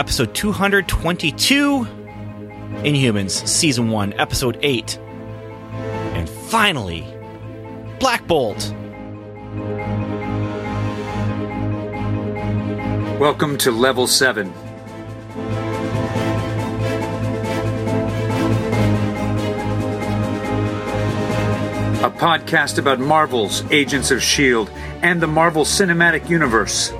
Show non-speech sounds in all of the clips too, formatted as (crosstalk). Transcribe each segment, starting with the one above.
episode 222 Inhumans, season 1, episode 8. And finally, Black Bolt. Welcome to Level 7. A podcast about Marvel's Agents of S.H.I.E.L.D. and the Marvel Cinematic Universe.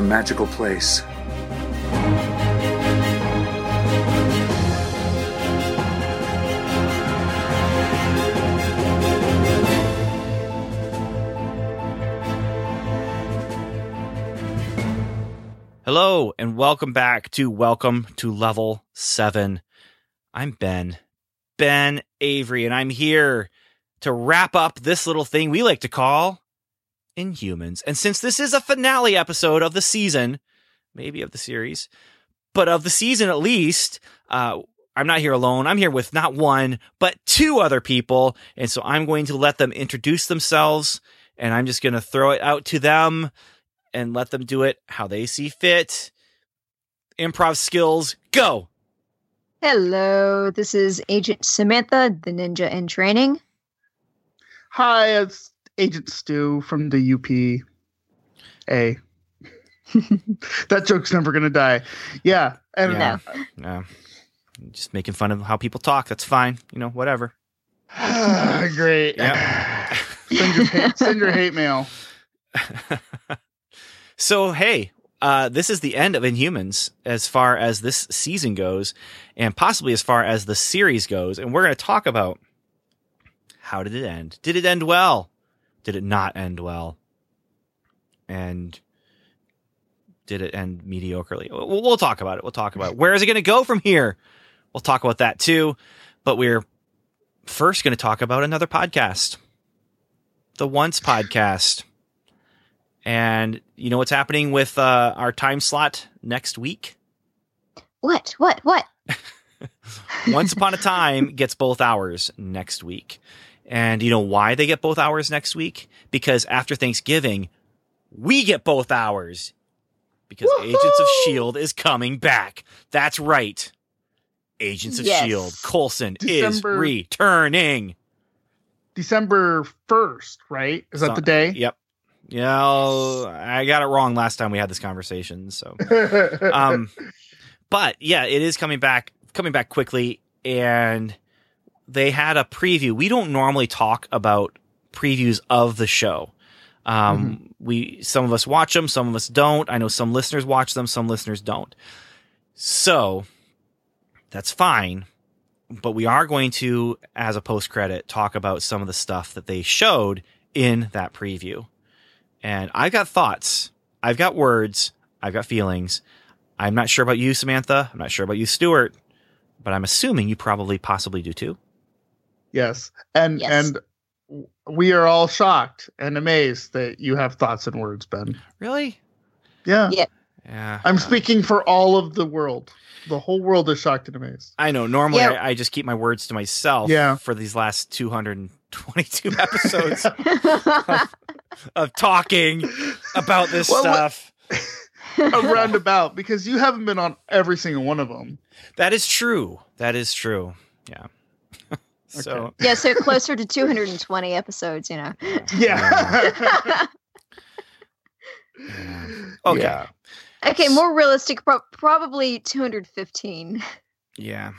A magical place. Hello, and welcome back to Welcome to Level 7. I'm Ben, Ben Avery, and I'm here to wrap up this little thing we like to call Inhumans. And since this is a finale episode of the season, maybe of the series, but of the season at least, uh, I'm not here alone. I'm here with not one, but two other people. And so I'm going to let them introduce themselves, and I'm just going to throw it out to them and let them do it how they see fit. Improv skills, go. Hello, this is Agent Samantha, the ninja in training. Hi, it's Agent Stu from the UP. A. (laughs) that joke's never gonna die. Yeah, and Yeah. Just making fun of how people talk. That's fine. You know, whatever. (sighs) great. Yeah. (laughs) send, your hate, send your hate mail. (laughs) So, hey, uh, this is the end of Inhumans as far as this season goes, and possibly as far as the series goes. And we're going to talk about how did it end? Did it end well? Did it not end well? And did it end mediocrely? We'll, we'll talk about it. We'll talk about it. Where is it going to go from here? We'll talk about that too. But we're first going to talk about another podcast, the Once podcast. And you know what's happening with uh, our time slot next week? What? What? What? (laughs) Once Upon a Time gets both hours next week. And you know why they get both hours next week? Because after Thanksgiving, we get both hours. Because Agents of S.H.I.E.L.D. is coming back. That's right. Agents of Yes. S.H.I.E.L.D. Coulson December- is returning. December first, right? Is that the day? Yep. Yeah, I got it wrong last time we had this conversation. So (laughs) um but yeah it is coming back coming back quickly and they had a preview. We don't normally talk about previews of the show. Um we some of us watch them some of us don't. I know some listeners watch them some listeners don't. So that's fine but we are going to as a post credit talk about some of the stuff that they showed in that preview. And i've got thoughts. I've got words. I've got feelings. I'm not sure about you, Samantha. I'm not sure about you, Stuart, but I'm assuming you probably possibly do too. Yes, and Yes. and we are all shocked and amazed that you have thoughts and words, Ben. Really? Yeah, Yeah. Yeah. I'm speaking for all of the world. The whole world is shocked and amazed. I know. Normally, Yeah. I, I just keep my words to myself. Yeah. For these last 222 (laughs) episodes (laughs) of talking about this Well, stuff. (laughs) A roundabout because you haven't been on every single one of them. That is true. That is true. Yeah. So yeah, so closer to 220 episodes, you know. (laughs) Yeah. yeah. okay. Yeah. okay, more realistic, pro- probably 215. Yeah.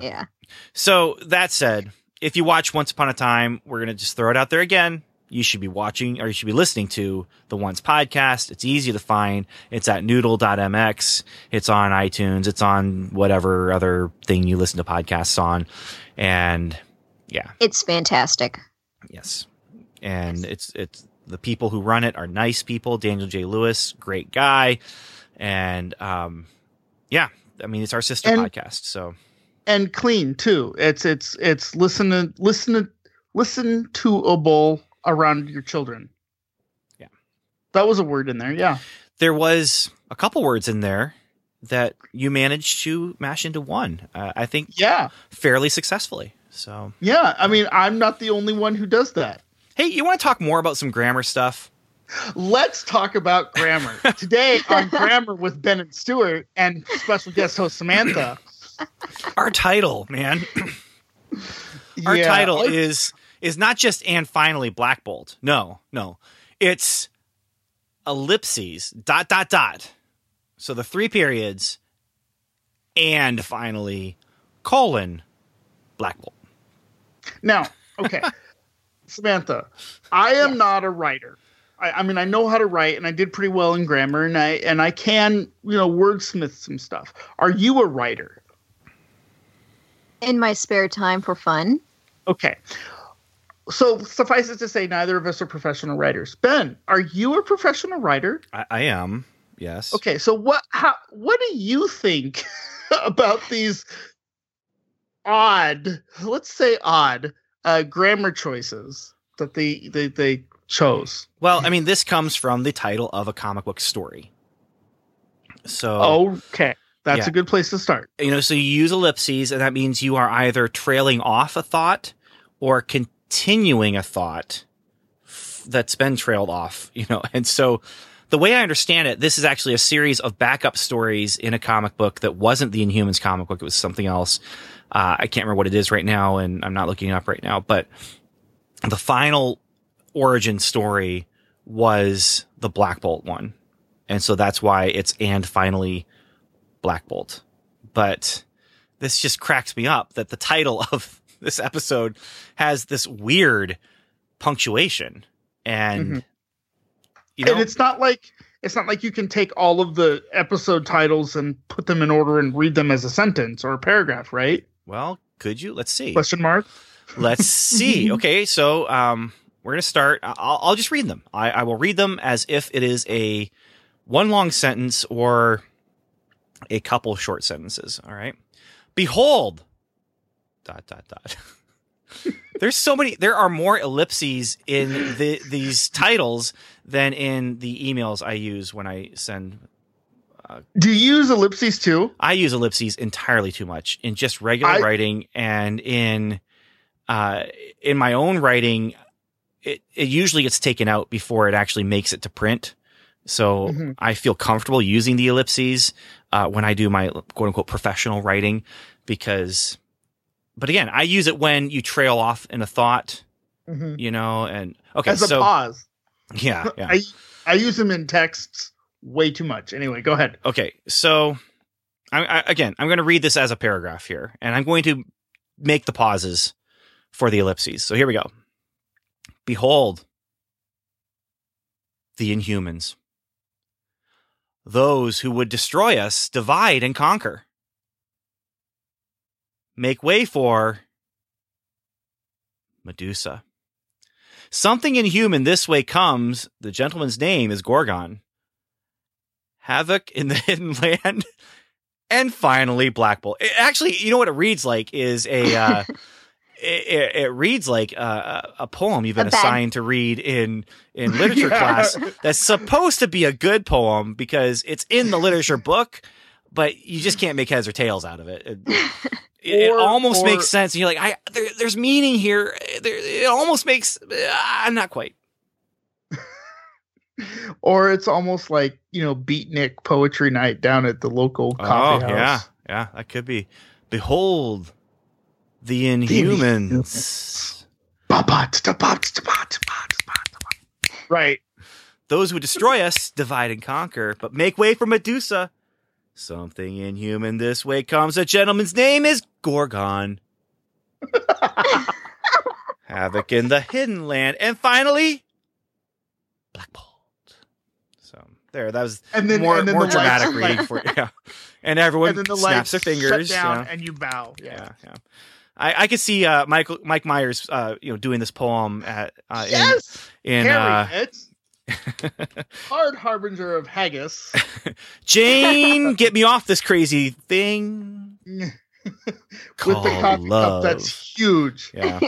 Yeah. So that said, if you watch Once Upon a Time, we're gonna just throw it out there again. You should be watching or you should be listening to the Once podcast. It's easy to find. It's at noodle.mx. It's on iTunes. It's on whatever other thing you listen to podcasts on. And yeah, It's fantastic. yes. And it's it's the people who run it are nice people. Daniel J. Lewis, great guy. And um yeah, I mean it's our sister And- podcast. So and clean too. It's it's it's listen to listen to listen to a bowl around your children. Yeah. That was a word in there. Yeah. there was a couple words in there that you managed to mash into one. Uh, I think Yeah. fairly successfully. So Yeah. I mean, I'm not the only one who does that. Hey, you want to talk more about some grammar stuff? Let's talk about grammar (laughs) today on Grammar with Ben and Stewart and special guest host Samantha. Our title, man. (coughs) Our Yeah. title is is not just and finally Black Bolt. No, no. It's ellipses dot dot dot. So the three periods and finally colon Black Bolt. Now, okay, (laughs) Samantha, I am Yes. not a writer. I, I mean, I know how to write, and I did pretty well in grammar, and I and I can, you know, wordsmith some stuff. Are you a writer? In my spare time for fun. Okay. So suffice it to say, neither of us are professional writers. Ben, are you a professional writer? I, I am, yes. Okay, so what? How? What do you think (laughs) about these odd, let's say odd, uh, grammar choices that they they they chose? Well, I mean, this comes from the title of a comic book story. So Okay, that's Yeah. a good place to start. you know, so you use ellipses, and that means you are either trailing off a thought or continuing a thought f- that's been trailed off, you know. (laughs) And so the way I understand it, this is actually a series of backup stories in a comic book that wasn't the Inhumans comic book, it was something else. Uh, I can't remember what it is right now, and I'm not looking it up right now, but the final origin story was the Black Bolt one. And so that's why it's and finally Black Bolt. But this just cracks me up that the title (laughs) of this episode has this weird punctuation. And Mhm. You know and it's not like it's not like you can take all of the episode titles and put them in order and read them as a sentence or a paragraph, right? well, could you? Let's see. Question mark. Let's see. (laughs) Okay, so um, we're gonna start. I'll, I'll just read them. I, I will read them as if it is a one long sentence or a couple short sentences. All right. Behold. Dot dot dot. (laughs) There's so many. There are more ellipses in the these titles than in the emails I use when I send Do you use ellipses too? I use ellipses entirely too much in just regular I- writing and in uh, in my own writing. It, it usually gets taken out before it actually makes it to print. So Mhm. I feel comfortable using the ellipses uh, when I do my quote unquote professional writing because, but again, I use it when you trail off in a thought, Mhm. you know, and okay, As a so pause. Yeah, (laughs) yeah. I I use them in texts way too much. Anyway, go ahead. Okay, so I, I, again, I'm going to read this as a paragraph here, and I'm going to make the pauses for the ellipses. So here we go. Behold, the Inhumans. Those who would destroy us divide and conquer. Make way for Medusa. Something inhuman this way comes. The gentleman's name is Gorgon. Havoc in the (laughs) Hidden Land, and finally Black Bolt. It- actually, you know what it reads like is a. Uh, (laughs) it, it, it reads like uh, a poem you've been A assigned to read in in (laughs) literature Yeah. class. That's supposed to be a good poem because it's in the literature book, but you just can't make heads or tails out of it. It, it Or- almost or- makes sense. And you're like, I there, there's meaning here. There, it almost makes. Uh, not quite. (laughs) or it's almost like you know beatnik poetry night down at the local coffee oh house. yeah, yeah, that could be. Behold, the Inhumans. Right. Those who destroy us divide and conquer, but make way for Medusa. Something inhuman this way comes. A gentleman's name is Gorgon. (laughs) Havoc in the hidden land, and finally, Black Bolt. So there, that was And then more and then more the dramatic lights- reading for yeah. And everyone and then the snaps their fingers. shut down yeah. and you bow. Yeah. yeah, yeah. I, I could see uh, Michael Mike Myers, uh, you know, doing this poem at uh, yes. in, in uh, Harriet, (laughs) hard harbinger of haggis. (laughs) Jane, get me off this crazy thing. (laughs) with the coffee love. cup that's huge. Yeah,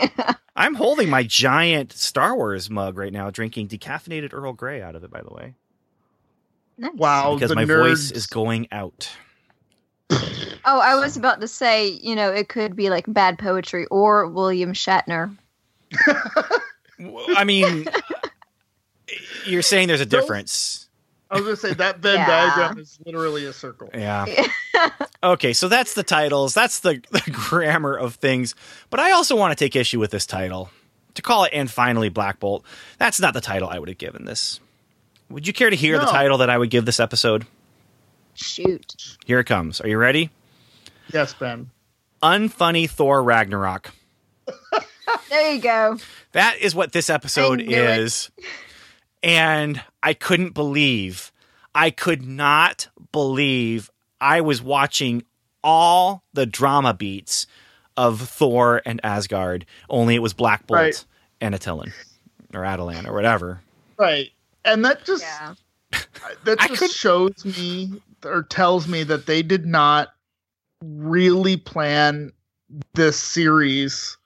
I'm holding my giant Star Wars mug right now, drinking decaffeinated Earl Grey out of it. By the way, Nice. Wow, because my nerds. voice is going out. Oh, I was about to say, you know, it could be like bad poetry or William Shatner. I mean, you're saying there's a Those- difference. I was gonna say that Venn Yeah. diagram is literally a circle. Yeah. (laughs) Okay, so that's the titles. That's the, the (laughs) grammar of things. But I also want to take issue with this title. To call it And Finally Black Bolt, that's not the title I would have given this. Would you care to hear the title that I would give this episode? Shoot. Here it comes. Are you ready? Yes, Ben. Unfunny Thor Ragnarok. (laughs) There you go. That is what this episode I knew it. is. And I couldn't believe, I could not believe I was watching all the drama beats of Thor and Asgard, only it was Black Bolt Right. and Attilan or Adelan or whatever. Right. And that just Yeah. (laughs) that just could- shows me or tells me that they did not really plan this series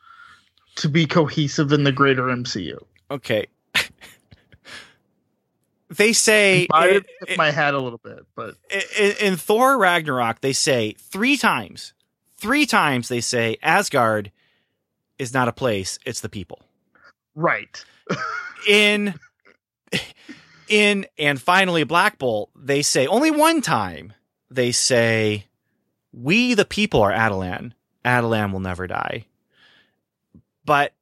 to be cohesive in the greater MCU. Okay. They say I it- tip my hat a little bit, but in, in Thor Ragnarok, they say three times, three times they say Asgard is not a place, it's the people. right. In in and finally Black Bolt, they say only one time they say we the people are Adelan. Adelan will never die. But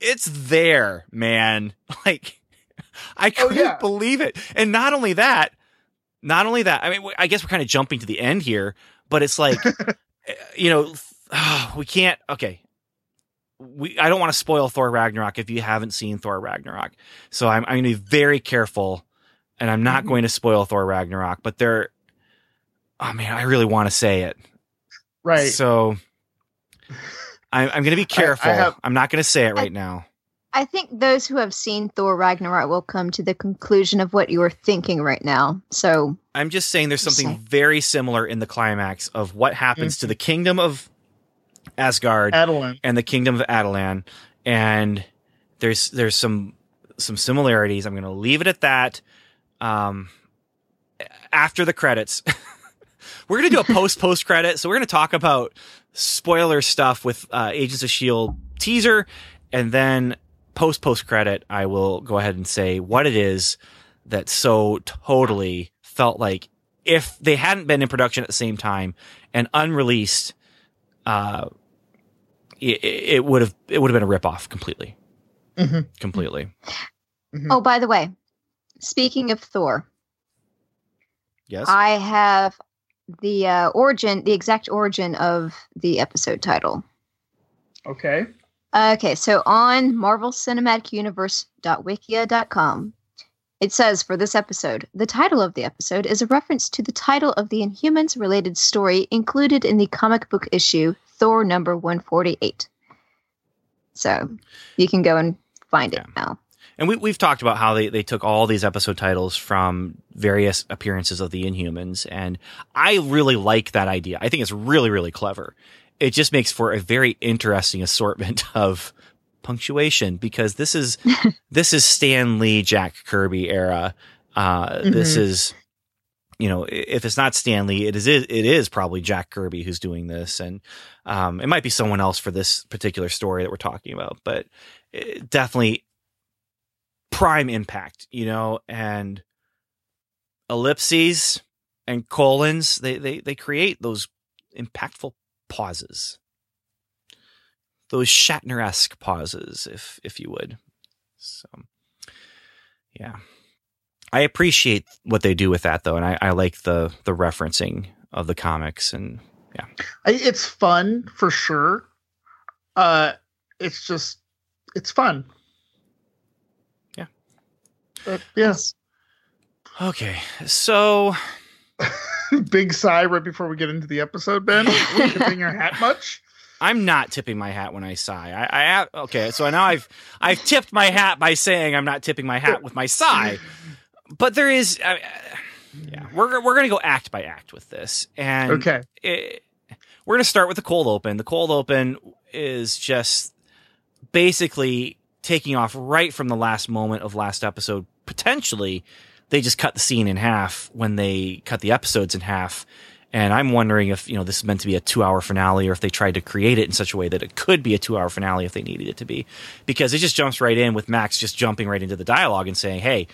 it's there, man. (laughs) Like (laughs) I Oh, couldn't yeah. believe it. And not only that, not only that, I mean, I guess we're kind of jumping to the end here, but it's like, (laughs) eh, you know, we can't. Okay, we. I don't want to spoil Thor Ragnarok if you haven't seen Thor Ragnarok, so I'm, I'm going to be very careful, and I'm not Mhm. going to spoil Thor Ragnarok. But there, oh man, I really want to say it, Right. so I'm, I'm going to be careful. have- I'm not going to say it right now. I think those who have seen Thor Ragnarok will come to the conclusion of what you're thinking right now. So, I'm just saying there's something saying. very similar in the climax of what happens to the kingdom of Asgard Adeline. and the kingdom of Adelan, and there's there's some some similarities. I'm going to leave it at that. Um, after the credits, (laughs) we're going to do a (laughs) post post credit, so we're going to talk about spoiler stuff with uh, Agents of Shield teaser, and then post post credit, I will go ahead and say what it is that so totally felt like if they hadn't been in production at the same time and unreleased, uh, it, it would have it would have been a ripoff completely, Mhm. completely. Mhm. oh, by the way, speaking of Thor, Yes. I have the uh, origin, the exact origin of the episode title. Okay. Okay, so on Marvel Cinematic marvelcinematicuniverse.wikia.com, it says for this episode, the title of the episode is a reference to the title of the Inhumans related story included in the comic book issue Thor number 148. So you can go and find it now. And we, we've talked about how they, they took all these episode titles from various appearances of the Inhumans. And I really like that idea. I think it's really, really clever. It just makes for a very interesting assortment (laughs) of punctuation because this is, (laughs) this is Stan Lee, Jack Kirby era. Uh, this Mhm. is, you know, if it's not Stan Lee, it is, it is probably Jack Kirby who's doing this. And, um, it might be someone else for this particular story that we're talking about, but it definitely prime impact, you know, and ellipses and colons, they they they create those impactful pauses. Those Shatner-esque pauses, if if you would. So yeah. I appreciate what they do with that though, and I, I like the the referencing of the comics and yeah. I, it's fun for sure. Uh, it's just, it's fun. Yeah. But yes. okay. So (laughs) (laughs) Big sigh right before we get into the episode, Ben. Were you (laughs) tipping your hat much? I'm not tipping my hat when I sigh. I, I have, okay, so now I've I've tipped my hat by saying I'm not tipping my hat with my sigh. But there is, uh, yeah, we're we're gonna go act by act with this, and Okay. it, we're gonna start with the cold open. The cold open is just basically taking off right from the last moment of last episode. Potentially, they just cut the scene in half when they cut the episodes in half And I'm wondering if, you know, this is meant to be a two hour finale or if they tried to create it in such a way that it could be a two hour finale if they needed it to be. Because it just jumps right in with Max just jumping right into the dialogue and saying, Hey,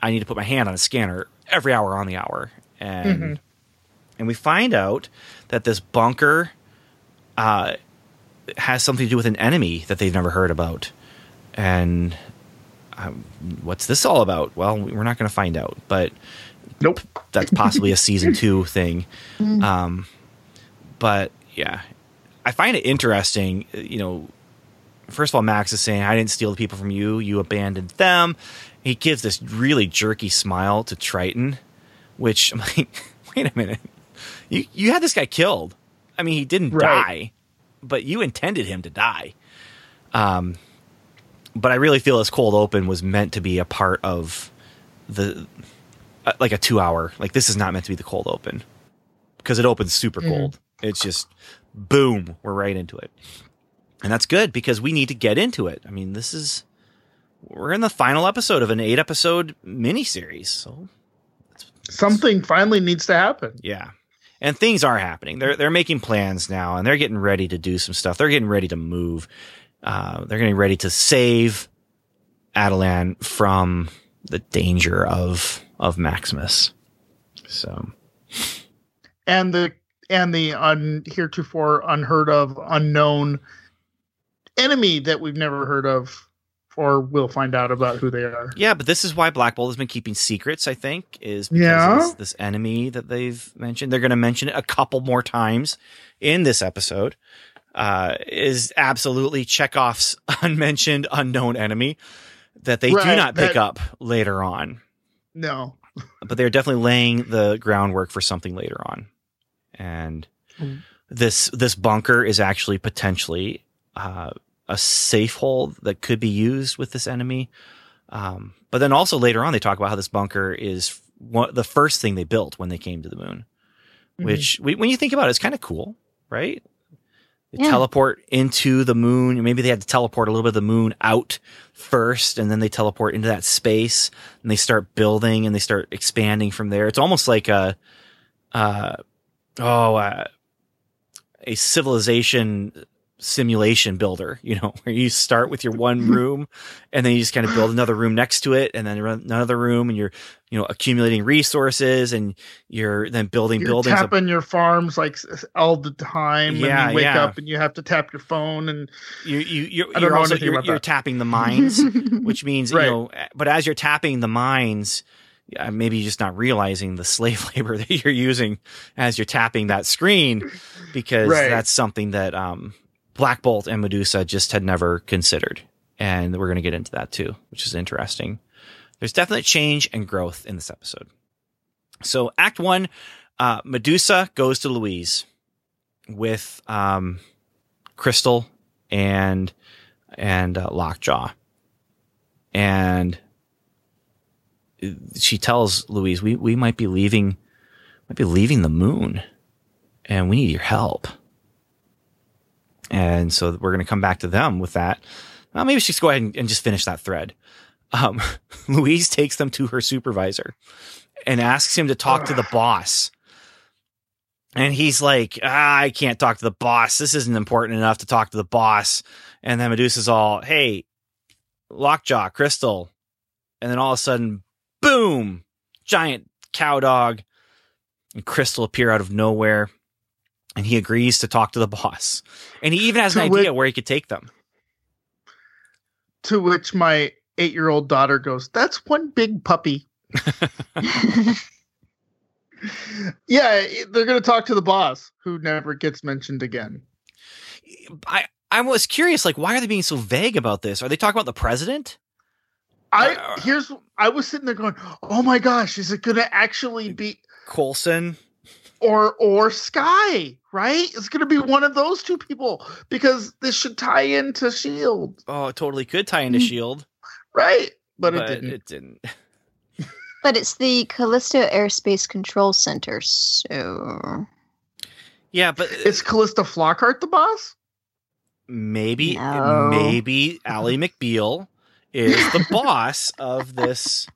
I need to put my hand on a scanner every hour on the hour. And Mhm. and we find out that this bunker uh, has something to do with an enemy that they've never heard about. And what's this all about? Well, we're not going to find out, but Nope. that's possibly a season (laughs) two thing. Um, but yeah, I find it interesting. You know, first of all, Max is saying, "I didn't steal the people from you; you abandoned them." He gives this really jerky smile to Triton, which (laughs) I'm like, "Wait a minute, you you had this guy killed. I mean, he didn't Right. die, but you intended him to die." Um, but I really feel this cold open was meant to be a part of the uh, like a two hour. Like this is not meant to be the cold open because it opens super Mhm. cold. It's just boom, we're right into it, and that's good because we need to get into it. I mean, this is we're in the final episode of an eight episode miniseries, so Something finally needs to happen. yeah. And things are happening. They're they're making plans now, and they're getting ready to do some stuff. They're getting ready to move. Uh, they're getting ready to save Adelan from the danger of of Maximus. So And the and the un, heretofore unheard of, unknown enemy that we've never heard of, or we'll find out about who they are. yeah, but this is why Black Bolt has been keeping secrets. I think is because Yeah. this enemy that they've mentioned. They're going to mention it a couple more times in this episode. Uh, is absolutely Chekhov's (laughs) unmentioned unknown enemy that they do not pick that- up later on. No. (laughs) but they're definitely laying the groundwork for something later on. And Mm. this this bunker is actually potentially uh, a safe hole that could be used with this enemy. Um, but then also later on, they talk about how this bunker is one, the first thing they built when they came to the moon. Mhm. Which, we, when you think about it, it's kind of cool, right? They Yeah. teleport into the moon. Maybe they had to teleport a little bit of the moon out first, and then they teleport into that space, and they start building and they start expanding from there. It's almost like a, uh, oh, uh, a civilization simulation builder, you know, (laughs) where you start with your one room and then you just kind of build another room next to it and then another room and you're, you know, accumulating resources and you're then building You're buildings. up- tapping your farms like all the time. Yeah, and you wake yeah. up and you have to tap your phone and you, you, you're, you're also, you're, you're tapping the mines, (laughs) which means, Right. you know, but as you're tapping the mines, maybe you're just not realizing the (laughs) slave labor that you're using as you're tapping that screen because Right. that's something that, um, Black Bolt and Medusa just had never considered. And we're going to get into that too, which is interesting. There's definite change and growth in this episode. So act one, uh, Medusa goes to Louise with, um, Crystal and, and, uh, Lockjaw. And she tells Louise, we, we might be leaving, might be leaving the moon and we need your help. And so we're going to come back to them with that. Well, maybe she's go ahead and, and just finish that thread. Um, (laughs) Louise takes them to her supervisor and asks him to talk to the boss. And he's like, ah, I can't talk to the boss. This isn't important enough to talk to the boss. And then Medusa's all, hey, Lockjaw, Crystal. And then all of a sudden, boom, giant cow dog and Crystal appear out of nowhere. And he agrees to talk to the (laughs) boss. And he even has an To idea where he could take them. to which my eight year old daughter goes, That's one big puppy. (laughs) (laughs) Yeah, they're going to talk to the boss who never gets mentioned again. I, I was curious, like, why are they being so vague about this? Are they talking about the president? I Uh, here's I was sitting there going, "Oh my gosh, is it going to actually be Coulson? or or Skye, right? It's going to be one of those two people because this should tie into Shield, Oh, it totally could tie into Hmm. S.H.I.E.L.D., right? But, but, it didn't. it didn't. (laughs) but it's the Callisto Aerospace Control Center, so Yeah, but Is Callista Flockhart the boss? maybe, No. maybe Ally (laughs) McBeal is the boss of this.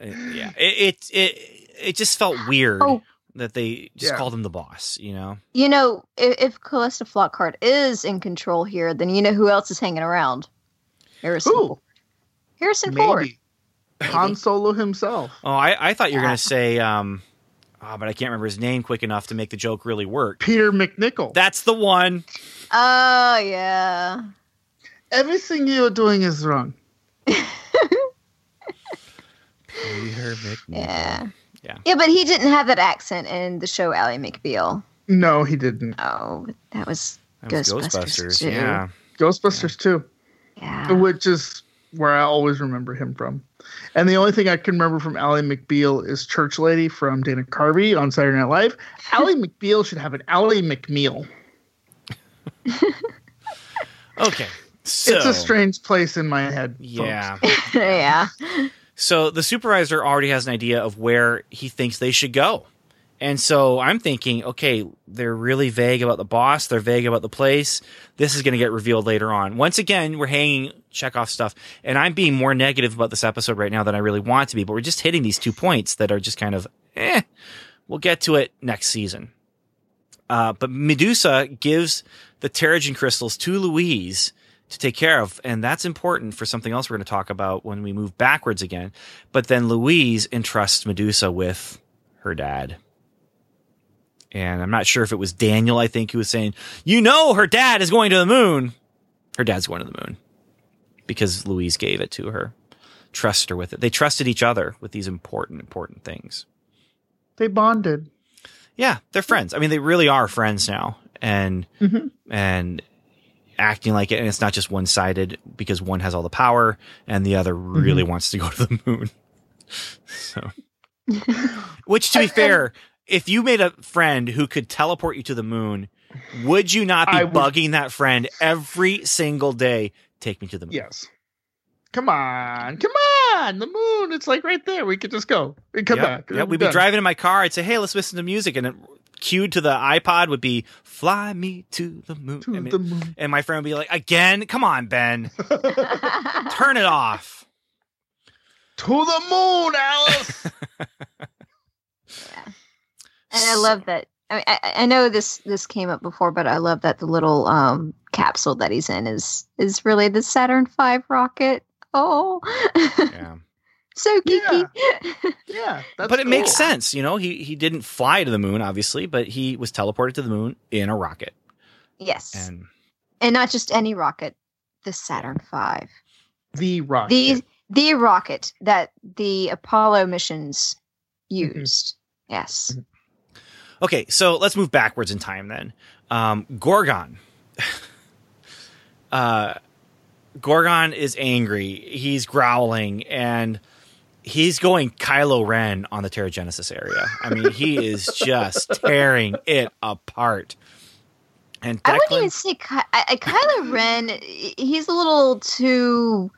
Uh, Yeah, it, it, it, it just felt weird. Oh. That they just Yeah. called him the boss. You know, You know, if, if Callista Flockhart is in control here, then you know who else is hanging around? Harrison. Who? Ford. Harrison Ford. Maybe (laughs) Han Solo himself. oh, I, I thought you were Yeah. gonna (laughs) say, um, oh, but I can't remember his name quick enough to make the joke really work. Peter MacNicol. That's the one. Oh yeah. Everything you're doing is wrong. (laughs) Peter MacNicol. Yeah. Yeah. Yeah, but he didn't have that accent in the show Ally McBeal. No, he didn't. Oh, that was That was Ghostbusters Ghostbusters. too. Yeah. Ghostbusters too, yeah. which is where I always remember him from. And the only thing I can remember from Ally McBeal is Church Lady from Dana Carvey on Saturday Night Live. (laughs) Ally McBeal should have an Ally McMeal. (laughs) Okay. So it's a strange place in my head. Yeah. (laughs) yeah. So the supervisor already has an idea of where he thinks they should go. And so I'm thinking, okay, they're really vague about the boss. They're vague about the place. This is going to get revealed later on. Once again, we're hanging Chekhov stuff. And I'm being more negative about this episode right now than I really want to be, but we're just hitting these two points that are just kind of, eh, we'll get to it next season. Uh, but Medusa gives the Terrigen crystals to Louise to take care of. And that's important for something else we're going to talk about when we move backwards again. But then Louise entrusts Medusa with her dad. And I'm not sure if it was Daniel, I think, who was saying, You know, her dad is going to the moon. Her dad's going to the moon because Louise gave it to her. Trust her with it. They trusted each other with these important, important things. They bonded. Yeah, they're friends. I mean, they really are friends now, and Mhm. and acting like it. And it's not just one sided because one has all the power and the other really mm-hmm. wants to go to the moon. (laughs) so, (laughs) which to be fair, if you made a friend who could teleport you to the moon, would you not be would- bugging that friend every single day? Take me to the moon. Yes. Come on, come on, the moon. It's like right there. We could just go and come Yep, back. yep. We'd be driving in my car. I'd say, "Hey, let's listen to music," and it, cued to the iPod would be "Fly Me to the Moon." to I mean, the moon. And my friend would be like, again? Come on, Ben. (laughs) Turn it off. to the moon, Alice. (laughs) yeah. And I love that. I, mean, I, I know this this came up before, but I love that the little um, capsule that he's in is is really the Saturn V rocket. Oh, (laughs) Yeah. So geeky. (laughs) yeah, that's but it makes sense, you know. He he didn't fly to the moon, obviously, but he was teleported to the moon in a rocket. yes, And and not just any rocket, the Saturn V, The rocket. the the rocket that the Apollo missions Mm-hmm. used. Yes. okay, so let's move backwards in time then. Um, Gorgon. (laughs) uh, Gorgon is angry. He's growling and he's going Kylo Ren on the Terrigenesis area. I mean, he is just tearing it apart. And I wouldn't Declan, even say Ky- I, I, Kylo Ren. He's a little too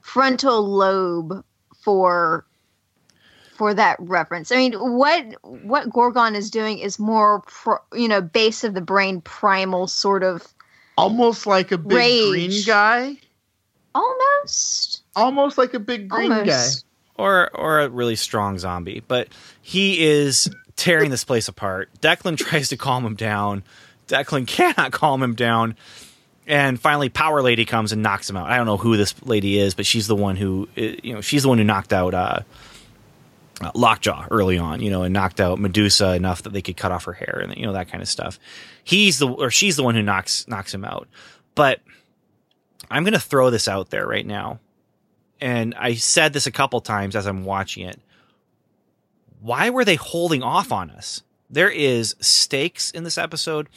frontal lobe for for that reference. I mean, what what Gorgon is doing is more, pro, you know, base of the brain, primal sort of almost like a big Rage. green guy. almost. Almost like a big green guy. Or or a really strong zombie, but he is tearing this place apart. Declan (laughs) tries to calm him down. Declan (laughs) cannot calm him down. And finally, Power Lady comes and knocks him out. I don't know who this lady is, but she's the one who, uh, you know, she's the one who knocked out uh, uh, Lockjaw early on, you know, and knocked out Medusa enough that they could cut off her hair and you know that kind of stuff. He's the or she's the one who knocks knocks him out. But I'm going to throw this out there right now, and I said this a couple times as I'm watching it. Why were they holding off on us? There is stakes in this episode,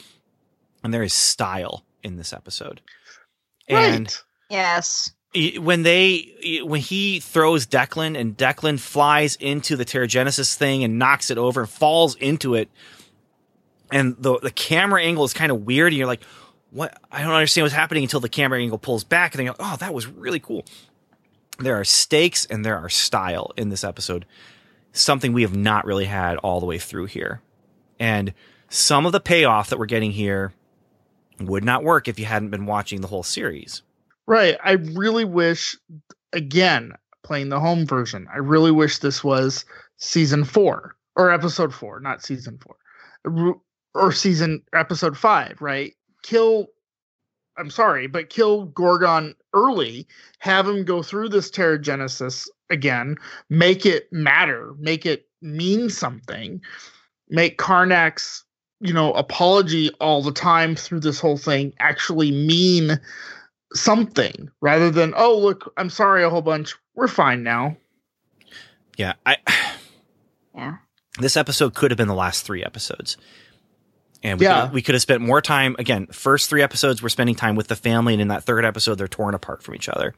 and there is style in this episode. And right. Yes. when they when he throws Declan and Declan flies into the Terrigenesis thing and knocks it over and falls into it, and the the camera angle is kind of weird, and you're like, "What? I don't understand what's happening." Until the camera angle pulls back, and then you're like, "Oh, that was really cool." There are stakes and there are style in this episode, something we have not really had all the way through here, and some of the payoff that we're getting here would not work if you hadn't been watching the whole series. Right. I really wish, again, playing the home version, I really wish this was season four or episode four, not season four, or season episode five, right? Kill. I'm sorry, but kill Gorgon early. Have him go through this Terrigenesis again. Make it matter. Make it mean something. Make Karnak's you know apology all the time through this whole thing actually mean something rather than oh look i'm sorry a whole bunch we're fine now Yeah, I (sighs) Yeah. this episode could have been the last three episodes. And we, Yeah. could, we could have spent more time. Again, first three episodes, we're spending time with the family. And in that third episode, they're torn apart from each other.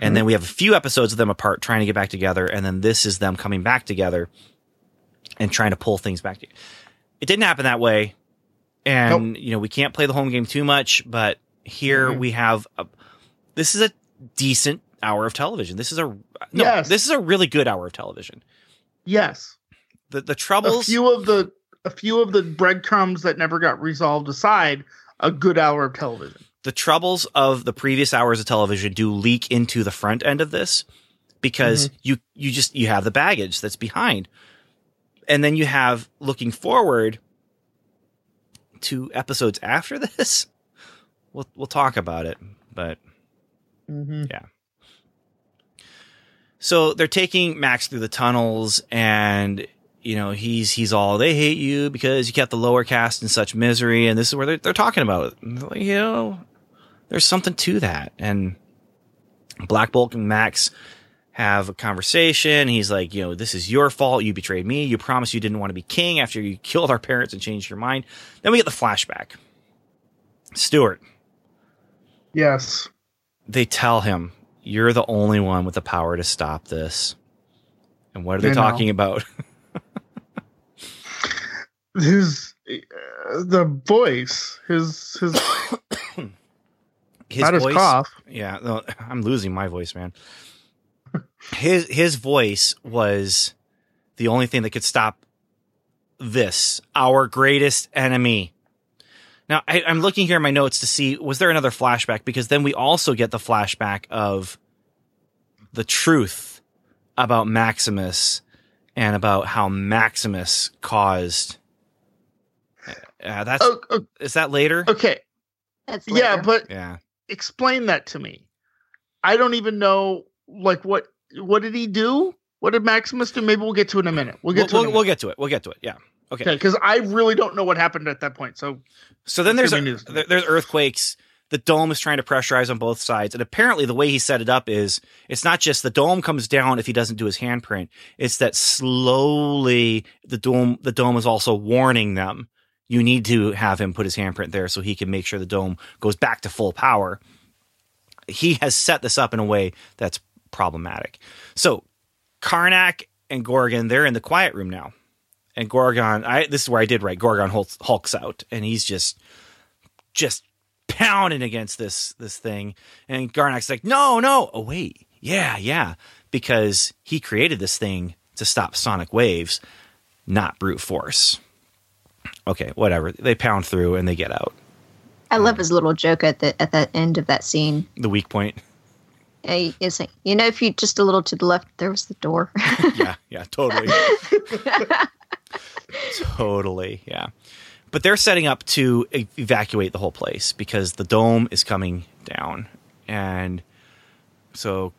And then we have a few episodes of them apart trying to get back together. And then this is them coming back together and trying to pull things back. Together. It didn't happen that way. And, you know, we can't play the home game too much, but here Mhm. we have a, this is a decent hour of television. This is a, no, Yes. this is a really good hour of television. yes The, the a troubles. few of the a few of the breadcrumbs that never got resolved aside a good hour of television. The troubles of the previous hours of television do leak into the front end of this because you you just you have the baggage that's behind. And then you have looking forward to episodes after (laughs) this. We'll we'll talk about it but mm-hmm. so they're taking Max through the tunnels and you know he's he's all they hate you because you kept the lower caste in such misery and this is where they're, they're talking about it. Like, you know there's something to that. And Black Bolt and Max have a conversation. He's like you know this is your fault. You betrayed me. You promised you didn't want to be king after you killed our parents and changed your mind. Then we get the flashback. Stuart. Yes. They tell him you're the only one with the power to stop this. And what are they I know. talking about (laughs) his uh, the voice his his his not his cough. Yeah no, i'm losing my voice man. His his voice was the only thing that could stop this our greatest enemy. Now I, i'm looking here in my notes to see was there another flashback? Because then we also get the flashback of the truth about maximus and about how maximus caused uh, that's oh, oh, is that later? okay. That's yeah but yeah. explain that to me. I don't even know like what what did he do? What did maximus do? Maybe we'll get to it in a minute. We'll we'll, get to it we'll, we'll get to it. We'll get to it. Yeah. Okay. Okay because i really don't know what happened at that point so So then there's a, me there's earthquakes. The dome is trying to pressurize on both sides, and apparently the way he set it up is it's not just the dome comes down if he doesn't do his handprint. It's that slowly the dome the dome is also warning them. You need to have him put his handprint there so he can make sure the dome goes back to full power. He has set this up in a way that's problematic. So Karnak and Gorgon, they're in the quiet room now and Gorgon, I this is where I did right. Gorgon hulks, hulks out, and he's just just pounding against this this thing. And Karnak's like, "No, no, oh wait, yeah, yeah," because he created this thing to stop sonic waves, not brute force. Okay, whatever. They pound through and they get out. I love his little joke at the at that end of that scene. The weak point. It's like, you know, if you just a little to the left, there was the door. (laughs) yeah, yeah, totally. (laughs) totally, yeah. But they're setting up to evacuate the whole place because the dome is coming down. And so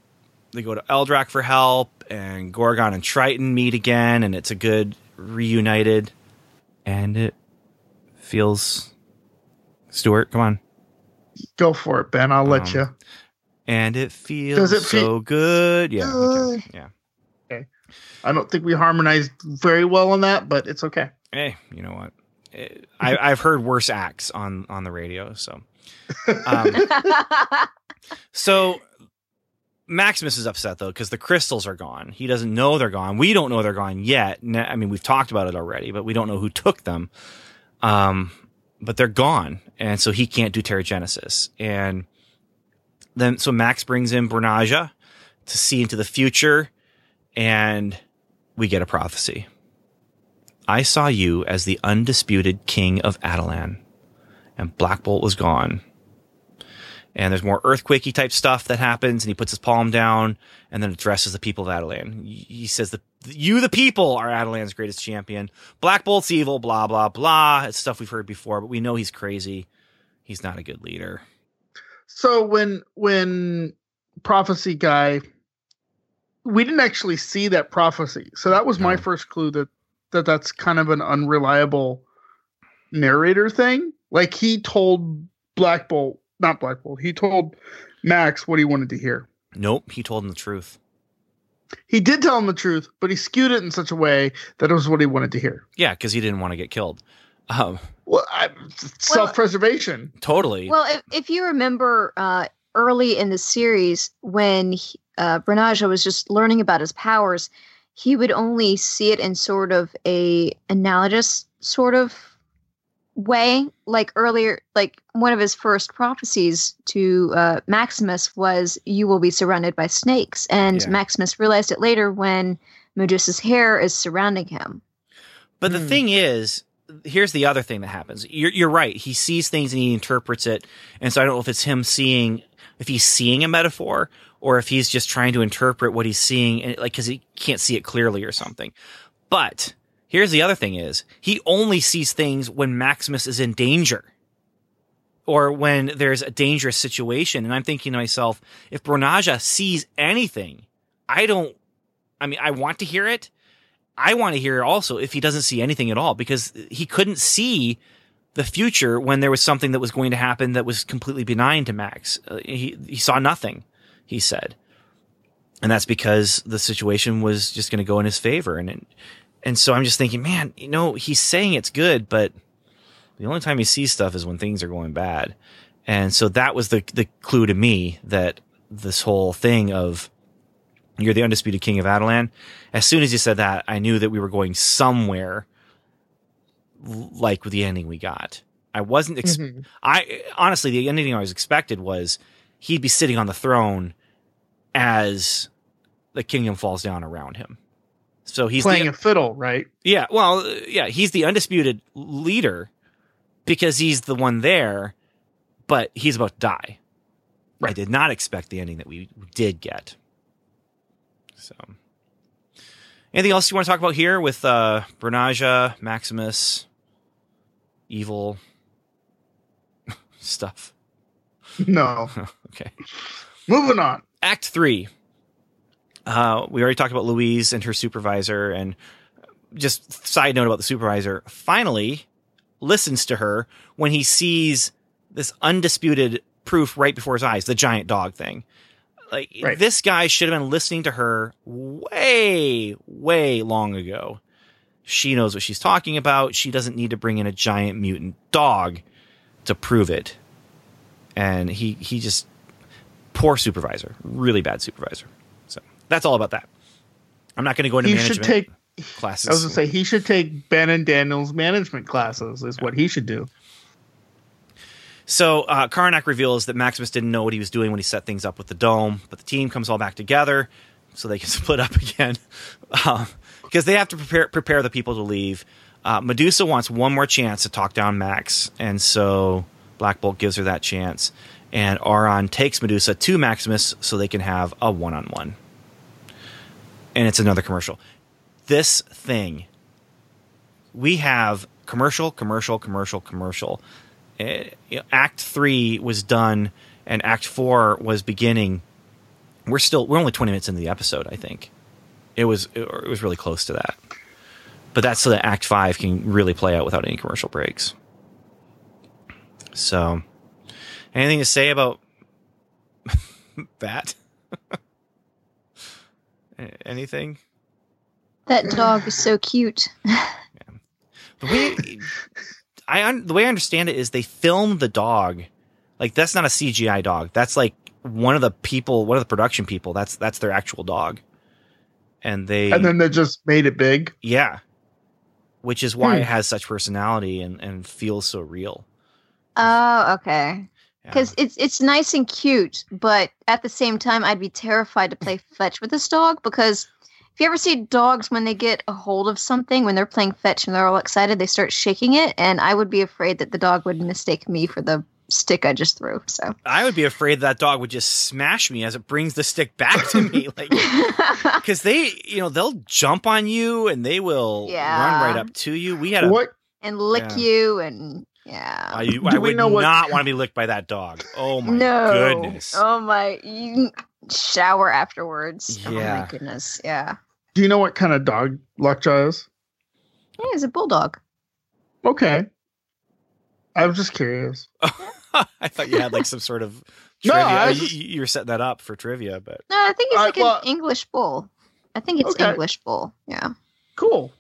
they go to Eldrac for help, and Gorgon and Triton meet again, and it's a good reunited. And it feels. Stuart, come on. go for it ben i'll let Um, you And it feels it so good. Yeah. okay, Yeah. i don't think we harmonized very well on that but it's okay hey, you know what? I, I've heard worse acts on on the radio. So, um, (laughs) so Maximus is upset though because the crystals are gone. He doesn't know they're gone. We don't know they're gone yet. I mean, we've talked about it already, but we don't know who took them. Um, but they're gone, and so he can't do Terrigenesis. And then, so Max brings in Bronaja to see into the future, and we get a prophecy. I saw you as the undisputed king of Adelan, and Black Bolt was gone. And there's more earthquakey type stuff that happens, and he puts his palm down and then addresses the people of Adelan. He says that you, the people, are Adelan's greatest champion. Black Bolt's evil, blah, blah, blah. It's stuff we've heard before, but we know he's crazy. He's not a good leader. So when when prophecy guy, we didn't actually see that prophecy. So that was my first clue that that that's kind of an unreliable narrator thing. Like he told Black Bolt, not Black Bolt. He told Max what he wanted to hear. Nope, he told him the truth. He did tell him the truth, but he skewed it in such a way that it was what he wanted to hear. Yeah, because he didn't want to get killed. Um, Well, I, self-preservation. totally. Well, if, if you remember uh, early in the series when he, uh, Bronaja was just learning about his powers, he would only see it in sort of a analogous sort of way. Like earlier, like one of his first prophecies to uh, Maximus was, "You will be surrounded by snakes," and Yeah. Maximus realized it later when Medusa's hair is surrounding him. But the Hmm. thing is, here's the other thing that happens. You're, you're right. He sees things and he interprets it. And so I don't know if it's him seeing, if he's seeing a metaphor or if he's just trying to interpret what he's seeing and like, cause he can't see it clearly or something. But here's the other thing is he only sees things when Maximus is in danger or when there's a dangerous situation. And I'm thinking to myself, if Bronaja sees anything, I don't, I mean, I want to hear it. I want to hear it also if he doesn't see anything at all because he couldn't see the future when there was something that was going to happen that was completely benign to Max. Uh, he he saw nothing, he said. And that's because the situation was just going to go in his favor and it, and so I'm just thinking, man, you know, he's saying it's good, but the only time he sees stuff is when things are going bad. And so that was the the clue to me that this whole thing of you're the undisputed king of Attilan. As soon as you said that, I knew that we were going somewhere like with the ending we got. I wasn't. Ex- Mhm. I honestly, the ending I was expected was he'd be sitting on the throne as the kingdom falls down around him. So he's Playing the, a fiddle, right? yeah, well, yeah, he's the undisputed leader because he's the one there, but he's about to die. I did not expect the ending that we did get. So, anything else you want to talk about here with uh, Bronaja, Maximus, evil (laughs) stuff? No. (laughs) Okay. Moving on. Act three. Uh, we already talked about Louise and her supervisor, and just side note about the supervisor. Finally, listens to her when he sees this undisputed proof right before his eyes, the giant dog thing. Like Right. this guy should have been listening to her way, way long ago. She knows what she's talking about. She doesn't need to bring in a giant mutant dog to prove it. And he he just poor supervisor, really bad supervisor. So that's all about that. I'm not going to go into He management should take. classes. I was gonna say he should take Ben and Daniel's management classes. Is what he should do. So uh, Karnak reveals that Maximus didn't know what he was doing when he set things up with the dome, but the team comes all back together so they can (laughs) split up again (laughs) because they have to prepare prepare the people to leave. Uh, Medusa wants one more chance to talk down Max, and so Black Bolt gives her that chance. And Auran takes Medusa to Maximus so they can have a one on one. And it's another commercial. This thing, we have commercial, commercial, commercial, commercial. Eh, Act three was done, and Act four was beginning. We're still we're only twenty minutes into the episode. I think it was it was really close to that. But that's so that Act five can really play out without any commercial breaks. So, anything to say about (laughs) that? (laughs) Anything? That dog is so cute. (laughs) The way I un- the way I understand it is they filmed the dog. Like that's not a CGI dog. That's like one of the people, one of the production people. That's that's their actual dog. And they And then they just made it big. yeah. Which is why Hmm. it has such personality and and feels so real. Oh, okay. Yeah. Because it's it's nice and cute, but at the same time, I'd be terrified to play (laughs) fetch with this dog because if you ever see dogs when they get a hold of something when they're playing fetch and they're all excited, they start shaking it, and I would be afraid that the dog would mistake me for the stick I just threw. So I would be afraid that dog would just smash me as it brings the stick back to me, (laughs) like because they, you know, they'll jump on you and they will Yeah. run right up to you. We had a What and lick Yeah. you and yeah. I, Do I we would know what- not want to be licked by that dog. Oh my no. goodness. Oh my you shower afterwards. Oh Yeah. my goodness. Yeah. do you know what kind of dog Lockjaw is? Yeah, he's a bulldog. Okay. I was just curious. (laughs) I thought you had like some sort of (laughs) trivia. I you, just- you were setting that up for trivia, but No, I think it's I- like well- an English bull. I think it's Okay. English bull. Yeah. Cool.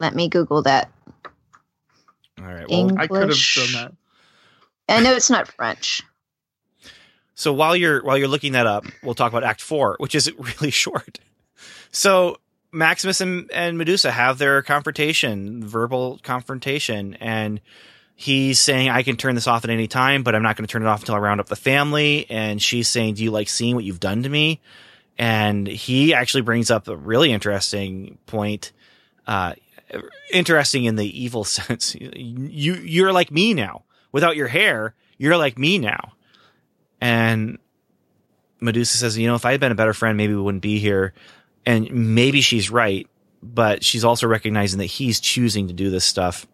Let me Google that. all right. Well, I could have English. done I know it's not French. So while you're while you're looking that up, we'll talk about Act Four, which is (laughs) really short. So Maximus and, and Medusa have their confrontation, verbal confrontation, and he's saying, "I can turn this off at any time, but I'm not going to turn it off until I round up the family." And she's saying, "Do you like seeing what you've done to me?" And he actually brings up a really interesting point. Uh, interesting in the evil (laughs) sense. You you're like me now. Without your hair, you're like me now. And Medusa says, you know, if I had been a better friend, maybe we wouldn't be here. And maybe she's right, but she's also recognizing that he's choosing to do this stuff.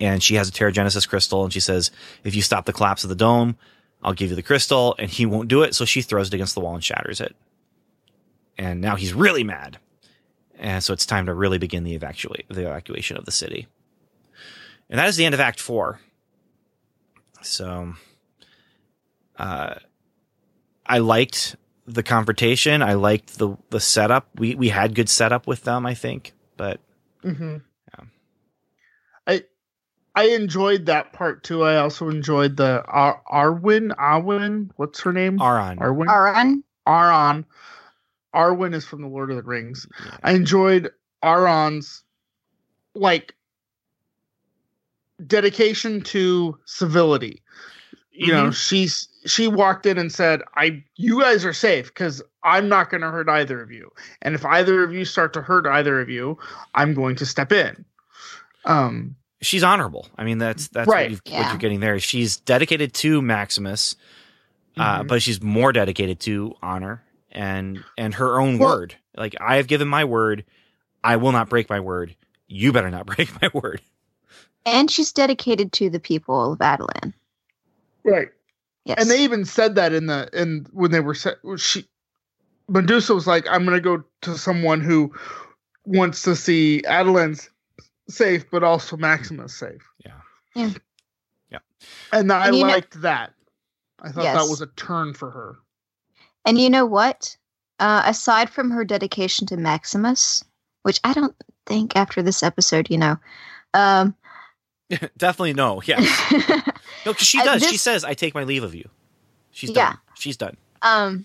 And she has a Terrigenesis crystal, and she says, if you stop the collapse of the dome, I'll give you the crystal. And he won't do it, so she throws it against the wall and shatters it. And now he's really mad. And so it's time to really begin the evacuate the evacuation of the city. And that is the end of Act Four. So uh, I liked the confrontation. I liked the the setup. We we had good setup with them, I think. But Mm-hmm. Yeah. I I enjoyed that part too. I also enjoyed the Ar- Arwen. Arwen, what's her name? Aron, Arwen. Aran? Aron. Arwen is from the Lord of the Rings. Yeah. I enjoyed Auran's like dedication to civility. You know, she's she walked in and said, "I you guys are safe cuz I'm not going to hurt either of you. And if either of you start to hurt either of you, I'm going to step in." Um she's honorable. I mean, that's that's Right. what, you've, what Yeah. you're getting there. She's dedicated to Maximus, uh, Mhm. but she's more dedicated to honor and and her own Well- word. Like I have given my word, I will not break my word. You better not (laughs) break my word. And she's dedicated to the people of Attilan. right. Yes. And they even said that in the in when they were set, she Medusa was like, "I'm going to go to someone who wants to see Attilan's safe, but also Maximus safe." Yeah. Yeah. Yeah. And I And you know- liked that. I thought that was a turn for her. And you know what? Uh, aside from her dedication to Maximus, which I don't think after this episode, you know, um, (laughs) Definitely no. Yes. (laughs) No, because she Uh, does. she says, "I take my leave of you." She's Yeah. done. She's done. um,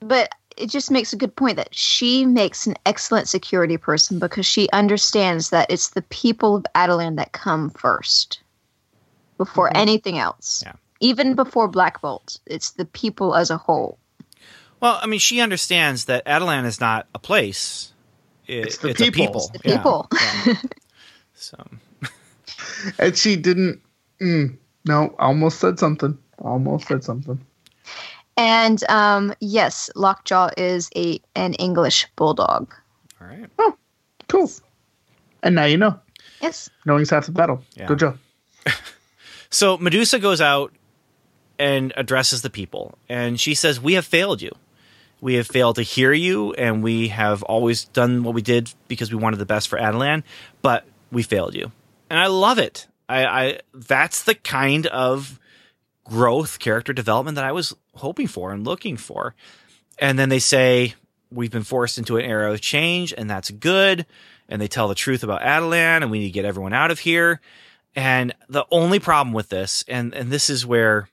but it just makes a good point that she makes an excellent security person because she understands that it's the people of Attilan that come first before Mhm. anything else. Yeah. Even before Black Bolt, it's the people as a whole. Well, I mean, she understands that Attilan is not a place. I- It's the a people. people. It's the Yeah, people. yeah. (laughs) So And she didn't. Mm, no, almost said something. Almost said something. And um, yes, Lockjaw is a an English bulldog. all right. Oh, cool. And now you know. Yes. Knowing's half the battle. Yeah. Good job. (laughs) So Medusa goes out and addresses the people, and she says, "We have failed you. We have failed to hear you, and we have always done what we did because we wanted the best for Attilan, but we failed you." And I love it. I, I that's the kind of growth, character development that I was hoping for and looking for. And then they say, We've been forced into an era of change, and that's good. And they tell the truth about Attilan, and we need to get everyone out of here. And the only problem with this, and, and this is where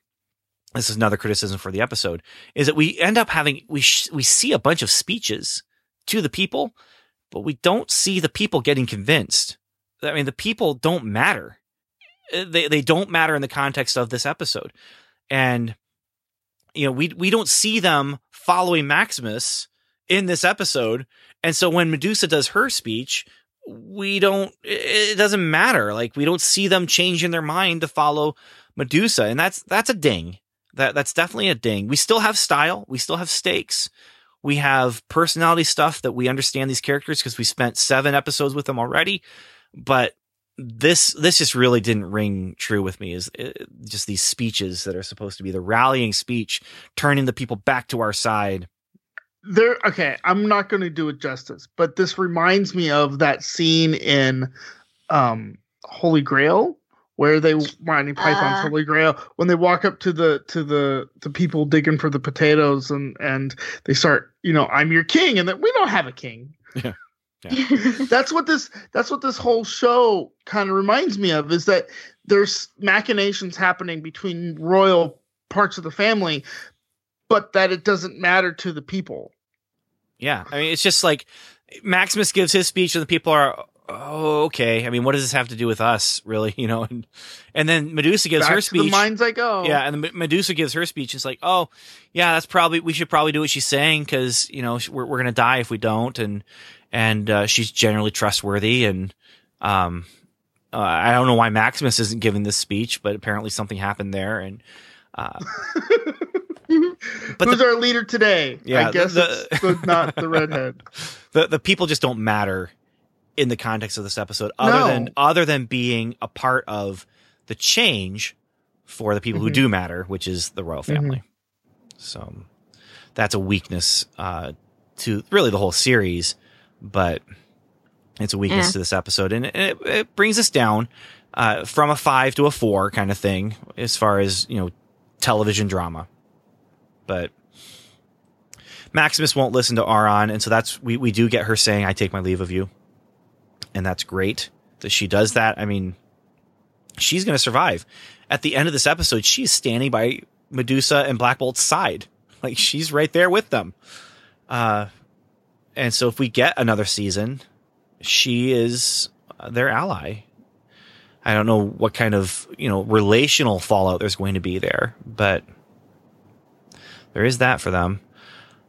this is another criticism for the episode, is that we end up having we sh- we see a bunch of speeches to the people, but we don't see the people getting convinced. I mean, the people don't matter. They they don't matter in the context of this episode, and you know we we don't see them following Maximus in this episode, and so when Medusa does her speech, we don't. It doesn't matter. Like we don't see them changing their mind to follow Medusa, and that's that's a ding. That that's definitely a ding. We still have style. We still have stakes. We have personality stuff that we understand these characters because we spent seven episodes with them already. But this this just really didn't ring true with me. Is uh, just these speeches that are supposed to be the rallying speech, turning the people back to our side. There, okay, I'm not going to do it justice, but this reminds me of that scene in um, Holy Grail where they Monty Python's Uh. Holy Grail when they walk up to the to the the people digging for the potatoes and and they start, you know, I'm your king, and that we don't have a king. (laughs) that's what this that's what this whole show kind of reminds me of is that there's machinations happening between royal parts of the family but that it doesn't matter to the people Yeah, I mean, it's just like Maximus gives his speech, and the people are, oh, okay. I mean, what does this have to do with us, really? (laughs) You know, and and then Medusa gives Back her to the speech. minds I go Yeah, and Medusa gives her speech. It's like, oh, yeah, that's probably we should probably do what she's saying because you know we're we're gonna die if we don't, and and uh, she's generally trustworthy, and um, uh, I don't know why Maximus isn't giving this speech, but apparently something happened there, and uh, (laughs) but who's the, our leader today Yeah, i guess the- it's the, not the (laughs) redhead the the people just don't matter in the context of this episode, other No. than other than being a part of the change for the people who Mhm. do matter, which is the royal family. So that's a weakness uh, to really the whole series, but it's a weakness Yeah. to this episode, and it, it brings us down uh, from a five to a four kind of thing as far as you know television drama. But Maximus won't listen to Auran, and so that's we we do get her saying, "I take my leave of you," and that's great that she does that. I mean, she's going to survive. At the end of this episode, she's standing by Medusa and Black Bolt's side, like she's right there with them. Uh, and so if we get another season, she is their ally. I don't know what kind of you know relational fallout there's going to be there, but there is that for them.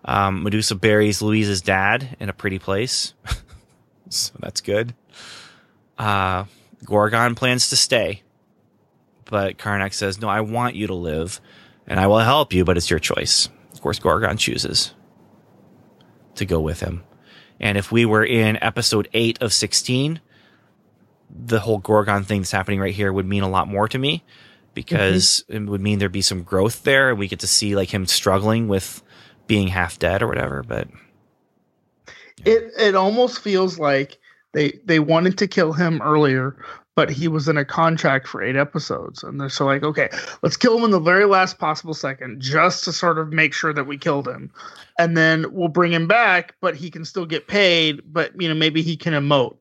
Um, Medusa buries Louise's dad in a pretty place, (laughs) so that's good. Uh, Gorgon plans to stay, but Karnak says, "No, I want you to live, and I will help you, but it's your choice." Of course, Gorgon chooses to go with him. And if we were in episode eight of sixteen, the whole Gorgon thing that's happening right here would mean a lot more to me because mm-hmm. it would mean there'd be some growth there and we get to see like him struggling with being half dead or whatever. But it it almost feels like they they wanted to kill him earlier but he was in a contract for eight episodes and they're so like okay let's kill him in the very last possible second just to sort of make sure that we killed him and then we'll bring him back but he can still get paid but you know maybe he can emote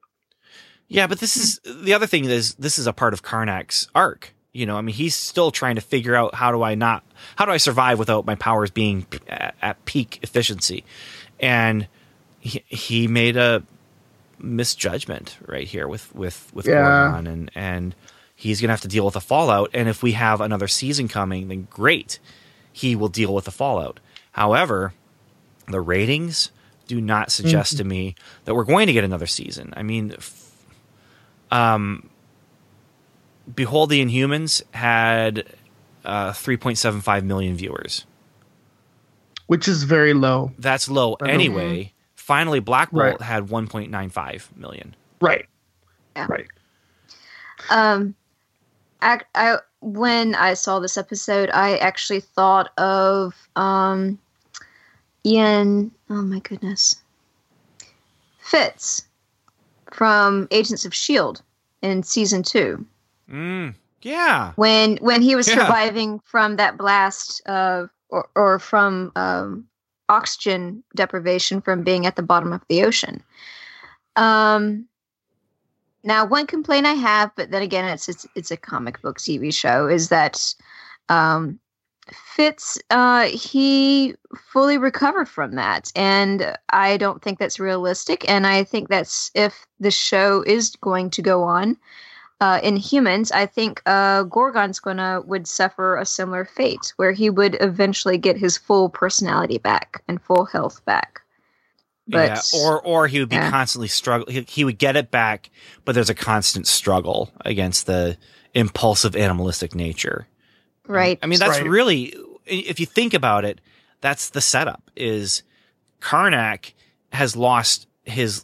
yeah, but this is the other thing is this is a part of Karnak's arc. You know, I mean, he's still trying to figure out how do I not, how do I survive without my powers being at, at peak efficiency? And he, he made a misjudgment right here with, with, with Yeah. And, and he's going to have to deal with the fallout. And if we have another season coming, then great. He will deal with the fallout. However, the ratings do not suggest to me that we're going to get another season. I mean, f- um, Behold the Inhumans had uh, 3.75 million viewers. which is very low That's low anyway. Finally, Black Bolt Right. had 1.95 million. right Yeah. right Um, I, I when I saw this episode, I actually thought of um, Ian. Oh my goodness, Fitz from Agents of Shield in season two Mm, yeah. when when he was Yeah. surviving from that blast uh, or or from um, oxygen deprivation from being at the bottom of the ocean. Um, now, one complaint I have, but then again, it's it's, it's a comic book TV show, is that um, Fitz uh, he fully recovered from that, and I don't think that's realistic. And I think that's if the show is going to go on uh, Inhumans, I think uh, Gorgon's gonna would suffer a similar fate, where he would eventually get his full personality back and full health back. But yeah, or or he would be yeah. constantly struggle. He, he would get it back, but there's a constant struggle against the impulsive animalistic nature. Right. I mean, that's Right. really, if you think about it, that's the setup. Is Karnak has lost his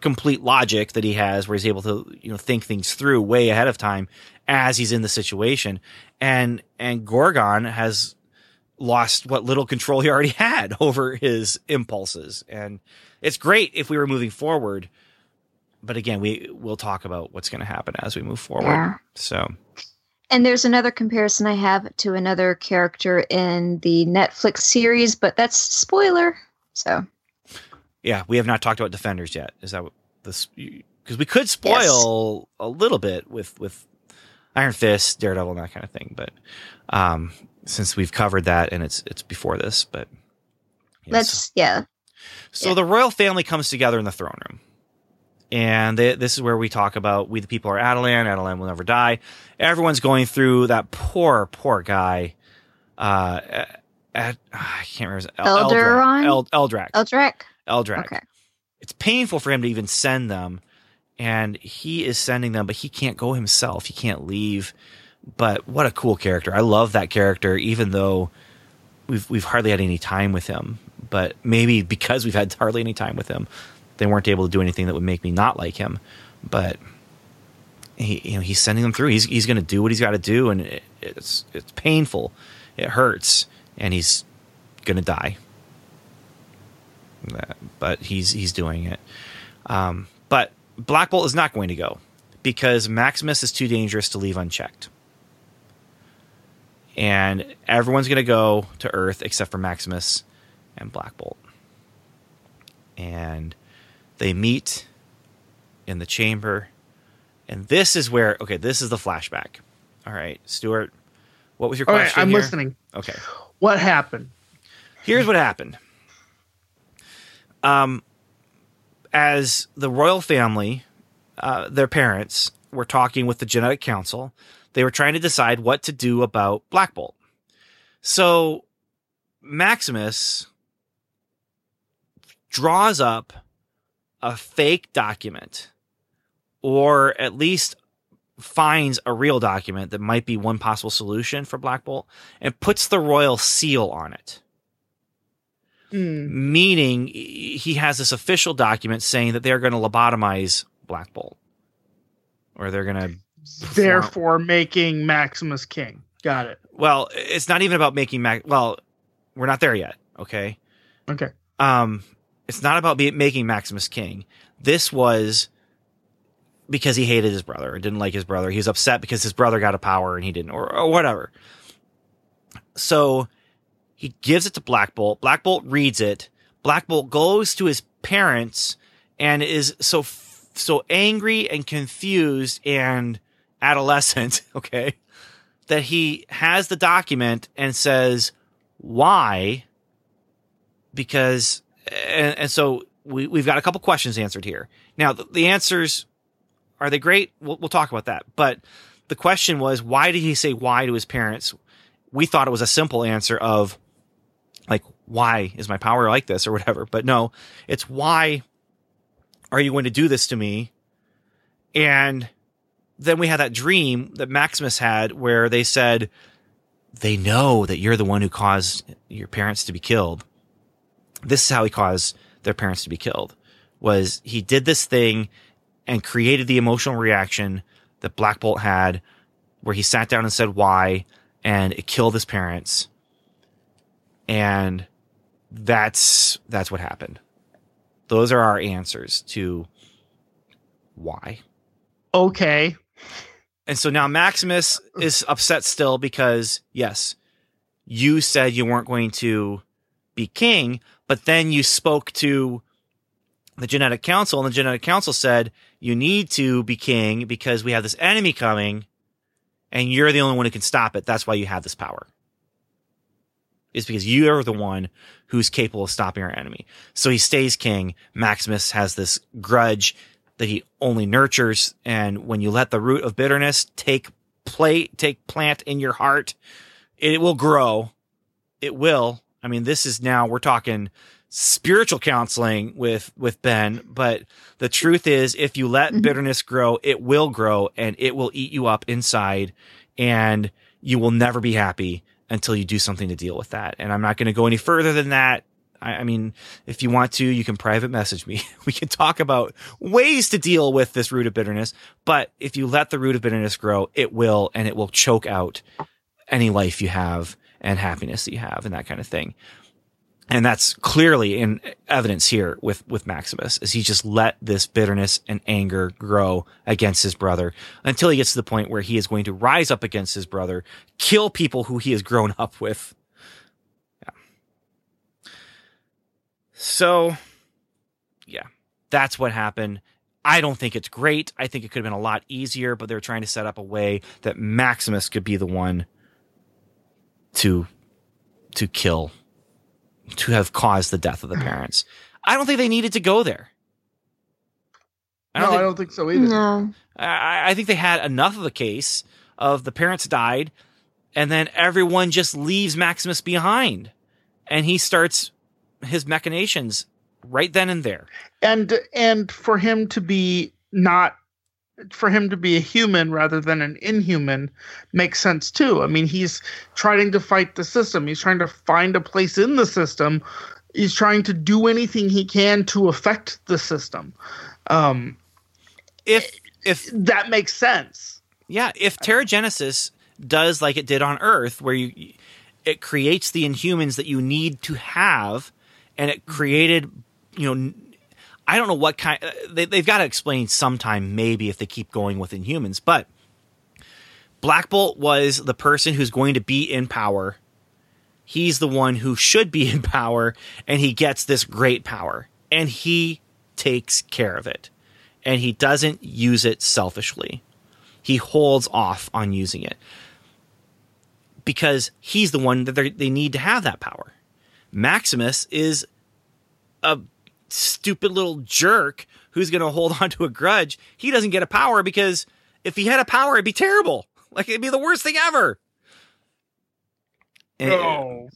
complete logic that he has, where he's able to you know think things through way ahead of time as he's in the situation, and and Gorgon has lost what little control he already (laughs) had over his impulses, and it's great if we were moving forward. But again, we will talk about what's going to happen as we move forward. Yeah. So And there's another comparison I have to another character in the Netflix series, but that's spoiler. So Yeah, we have not talked about defenders yet. Is that what this? Because we could spoil a little bit with with Iron Fist, Daredevil, and that kind of thing. But um, since we've covered that and it's it's before this, but yeah, let's yeah. So, so yeah. the royal family comes together in the throne room, and they, this is where we talk about we the people are Attilan. Attilan will never die. Everyone's going through that poor poor guy. Uh, at, I can't remember. Eldaron? Eld- Eldrac. Eldrac. Okay. it's painful for him to even send them and he is sending them but he can't go himself. He can't leave. But what a cool character. I love that character even though we've we've hardly had any time with him. But maybe (laughs) because we've had hardly any time with him they weren't able to do anything that would make me not like him. But he you know he's sending them through. He's he's going to do what he's got to do and it, it's it's painful. It hurts and he's going to die but he's he's doing it. Um, but Black Bolt is not going to go because Maximus is too dangerous to leave unchecked, and everyone's going to go to Earth except for Maximus and Black Bolt, and they meet in the chamber, and this is where okay, this is the flashback. All right, Stuart, what was your All right, question? I'm here? listening. Okay. What happened? Here's what happened. Um, as the royal family, uh, their parents were talking with the genetic council, they were trying to decide what to do about Black Bolt. So Maximus draws up a fake document, or at least finds a real document that might be one possible solution for Black Bolt, and puts the royal seal on it Hmm. meaning he has this official document saying that they're going to lobotomize Black Bolt, or they're going to. Therefore, making Maximus king. Got it. Well, it's not even about making Max. Well, we're not there yet. Okay. Okay. Um, it's not about be- making Maximus king. This was because he hated his brother and didn't like his brother. He was upset because his brother got a power and he didn't, or, or whatever. So he gives it to Black Bolt. Black Bolt reads it. Black Bolt goes to his parents and is so so angry and confused and adolescent, (laughs) okay, that he has the document and says, "Why?" Because and, and so we we've got a couple questions answered here. Now the, the answers are they great? We'll, we'll talk about that. But the question was, why did he say why to his parents? We thought it was a simple answer of like why is my power like this or whatever? But no it's why are you going to do this to me? And then we had that dream that maximus had where they said they know that you're the one who caused your parents to be killed. This is how he caused their parents to be killed was he did this thing and created the emotional reaction that black bolt had where he sat down and said why and it killed his parents and that's that's what happened. Those are our answers to why. Okay. and so now maximus is upset still because yes you said you weren't going to be king but then you spoke to the genetic council and the genetic council said you need to be king because we have this enemy coming and you're the only one who can stop it. That's why you have this power is because you are the one who's capable of stopping our enemy. So he stays king. Maximus has this grudge that he only nurtures. And when you let the root of bitterness take play, take plant in your heart, it will grow. It will. I mean, this is now we're talking spiritual counseling with, with Ben, but the truth is if you let Mhm. bitterness grow, it will grow and it will eat you up inside. And you will never be happy until you do something to deal with that. And I'm not going to go any further than that. I, I mean, if you want to, you can private message me. (laughs) we can talk about ways to deal with this root of bitterness. But if you let the root of bitterness grow, it will, and it will choke out any life you have and happiness that you have and that kind of thing. And that's clearly in evidence here with, with Maximus as he just let this bitterness and anger grow against his brother until he gets to the point where he is going to rise up against his brother, kill people who he has grown up with. Yeah. So, yeah, that's what happened. I don't think it's great. I think it could have been a lot easier, but they're trying to set up a way that Maximus could be the one to to kill to have caused the death of the parents. I don't think they needed to go there. I no, think, I don't think so either. No. I, I think they had enough of a case of the parents died, and then everyone just leaves Maximus behind, and he starts his machinations right then and there. And and for him to be not for him to be a human rather than an inhuman makes sense too. I mean, he's trying to fight the system. He's trying to find a place in the system. He's trying to do anything he can to affect the system. Um, if if that makes sense, yeah. If Terrigenesis does like it did on Earth, where you it creates the Inhumans that you need to have, and it created you know I don't know what kind. Uh, they, they've got to explain sometime, maybe if they keep going with Inhumans. But Black Bolt was the person who's going to be in power. He's the one who should be (laughs) in power, and he gets this great power, and he takes care of it, and he doesn't use it selfishly. He holds off on using it because he's the one that they need to have that power. Maximus is a stupid little jerk who's going to hold (laughs) on to a grudge. He doesn't get a power because if he had a power, it'd be terrible. (laughs) Like it'd be the worst thing ever. Eh. Oh,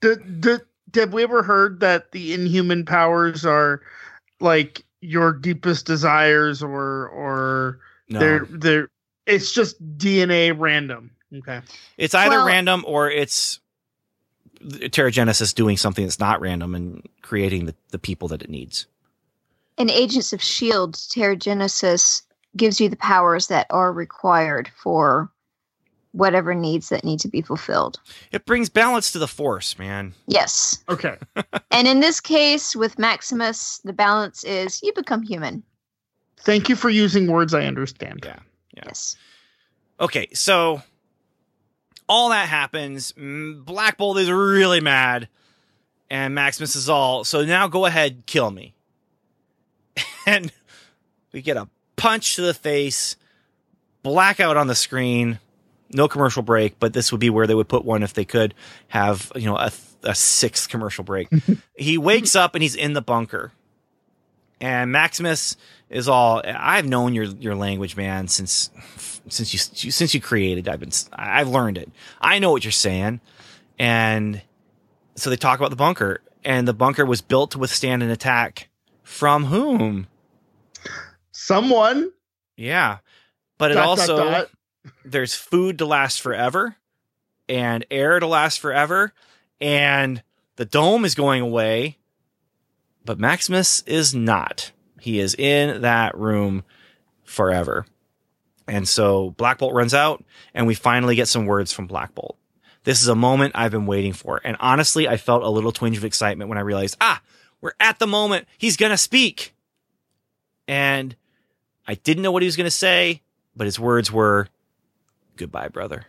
did, did, have we ever heard that the inhuman powers are like your deepest desires or or no. they're they're it's just DNA random. Okay. It's either well, random or it's Terrigenesis doing something that's not random and creating the, the people that it needs. In Agents of S.H.I.E.L.D., Terrigenesis gives you the powers that are required for whatever needs that need to be fulfilled. It brings balance to the force, man. Yes. Okay. (laughs) and in this case, with Maximus, the balance is you become human. Thank you for using words I understand. Yeah. yeah. Yes. Okay, so all that happens. Black Bolt is really mad, and Maximus is all, so now go ahead, kill me. (laughs) and we get a punch to the face, blackout on the screen, no commercial break, but this would be where they would put one if they could have, you know, a, a sixth commercial break. (laughs) he wakes up and he's in the bunker. And Maximus is all I've known your your language, man, since since you since you created. I've been I've learned it. I know what you're saying, and so they talk about the bunker, and the bunker was built to withstand an attack from whom? Someone. Yeah, but it dot, also dot, dot. there's food to last forever, and air to last forever, and the dome is going away, but Maximus is not. He is in that room forever. And so Black Bolt runs out and we finally get some words from Black Bolt. This is a moment I've been waiting for. And honestly, I felt a little twinge of excitement when I realized, ah, we're at the moment he's going to speak. And I didn't know what he was going to say, but his words were, goodbye, brother.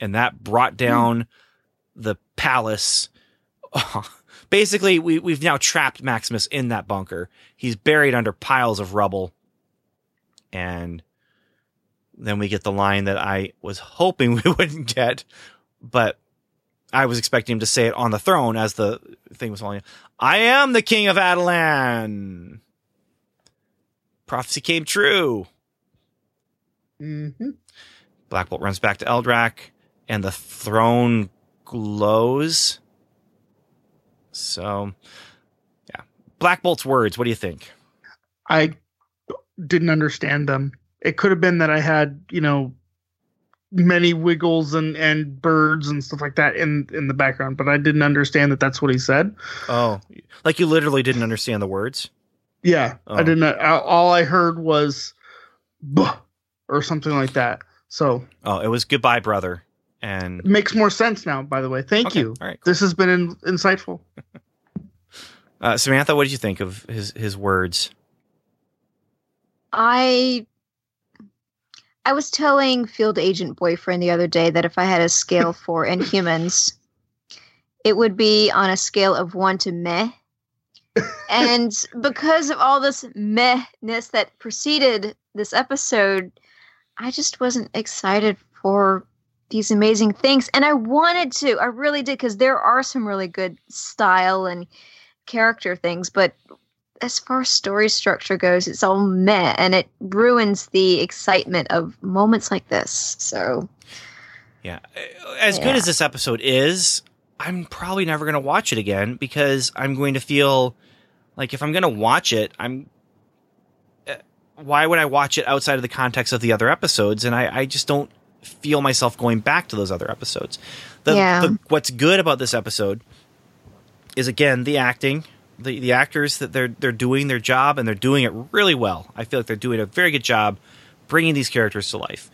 And that brought down mm. the palace. (laughs) Basically, we, we've now trapped Maximus in that bunker. He's buried under piles of rubble and then we get the line that I was hoping (laughs) we wouldn't get, but I was expecting him to say it on the throne as the thing was falling. I am the king of Attilan. Prophecy came true. Mm-hmm. Black Bolt runs back to Eldrac, and the throne glows. So, yeah. Black Bolt's words. What do you think? I didn't understand them. It could have been that I had, you know, many wiggles and and birds and stuff like that in in the background, but I didn't understand that that's what he said. Oh, like you literally didn't understand the words. Yeah, Oh. I didn't. I- All I heard was "buh" or something like that. So Oh, it was goodbye, brother. And it makes more sense now. By the way, thank Okay, you. All right. This has been in, insightful. (laughs) Uh, Samantha, what did you think of his his words? I I was telling field agent boyfriend the other day that if I had a scale (laughs) for Inhumans, it would be on a scale of one to meh. (laughs) and because of all this mehness that preceded this episode, I just wasn't excited for these amazing things. And I wanted to, I really did, because there are some really good style and character things, but as far as story structure goes, it's all meh, and it ruins the excitement of moments like this. So Yeah, as good as this episode is, I'm probably never going to watch it again because I'm going to feel like if I'm going to watch it, I'm. uh, Why would I watch it outside of the context of the other episodes? And I, I just don't feel myself going back to those other episodes. The, Yeah. the, what's good about this episode is again the acting, the the actors that they're they're doing their job and they're doing it really well. I feel like they're doing a very good job bringing these characters to life.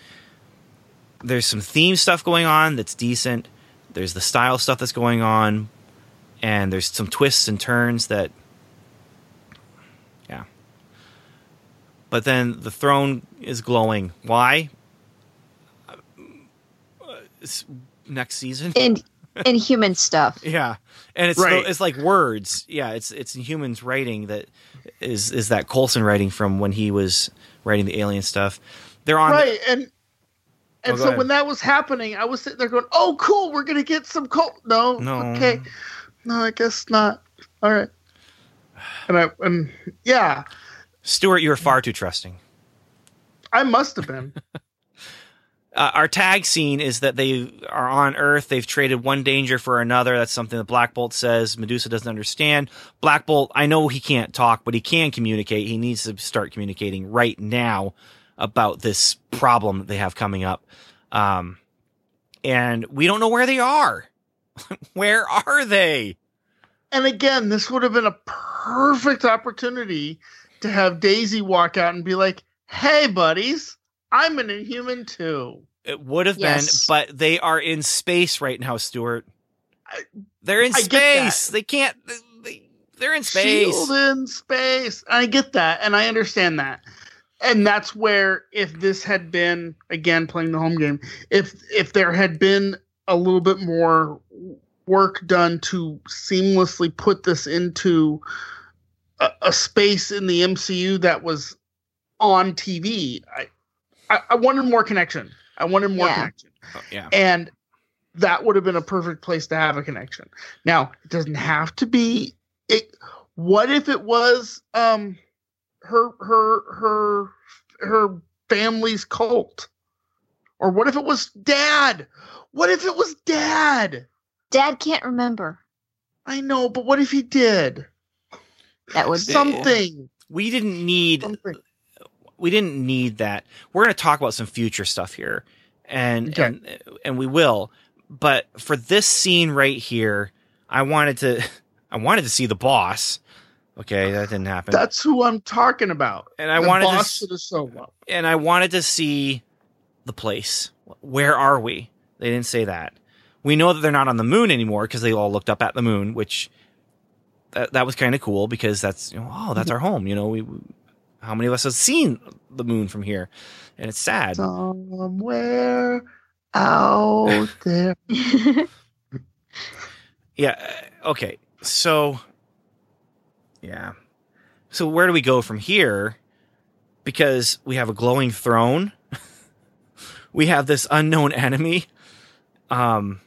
There's some theme stuff going on that's decent. There's the style stuff that's going on, and there's some twists and turns that, yeah. But then the throne is glowing. Why? It's next season. And (laughs) in human stuff. Yeah, and it's Right. it's like words. Yeah, it's it's Inhumans writing that is is that Coulson writing from when he was writing the alien stuff. They're on. right and Oh, and go so ahead. when that was happening i was sitting there going oh cool we're gonna get some cult no No. okay no i guess not all right and i and yeah Stuart, you were far too trusting. i must have been (laughs) Uh, our tag scene is that they are on Earth. They've traded one danger for another. That's something that Black Bolt says Medusa doesn't understand. Black Bolt, I know he can't talk, but he can communicate. He needs to start communicating right now about this problem that they have coming up. Um, and we don't know where they are. (laughs) where are they? and again this would have been a perfect opportunity to have daisy walk out and be like hey buddies i'm an inhuman too It would have Yes. been, but they are in space right now, Stuart. I- They're in I space. They can't. They, they're in space. Shield in space. I get that, and I understand that. And that's where if this had been again playing the home game, if if there had been a little bit more work done to seamlessly put this into a, a space in the MCU that was on TV, I, I I wanted more connection. I wanted more Yeah. connection Oh, yeah. and that would have been a perfect place to have a connection. Now, it doesn't have to be it what if it was um her her her her family's cult? Or what if it was dad? What if it was dad? Dad can't remember. I know, but what if he did? That would be Something. We didn't need. Something. We didn't need that. We're going to talk about some future stuff here, and Okay. and and we will. But for this scene right here, I wanted to. (laughs) I wanted to see the boss. Okay, that didn't happen. That's who I'm talking about. and I the wanted to. boss s- to the solo. and I wanted to see the place. Where are we? They didn't say that. We know that they're not on the moon anymore because they all looked up at the moon, which that, that was kind of cool because that's you know, oh that's our home. You know, we, we- how many of us have seen the moon from here? And it's sad. Somewhere out (laughs) there. (laughs) Yeah. uh, Okay. So, yeah. So where do we go from here? Because we have a glowing throne. (laughs) we have this unknown enemy. Um,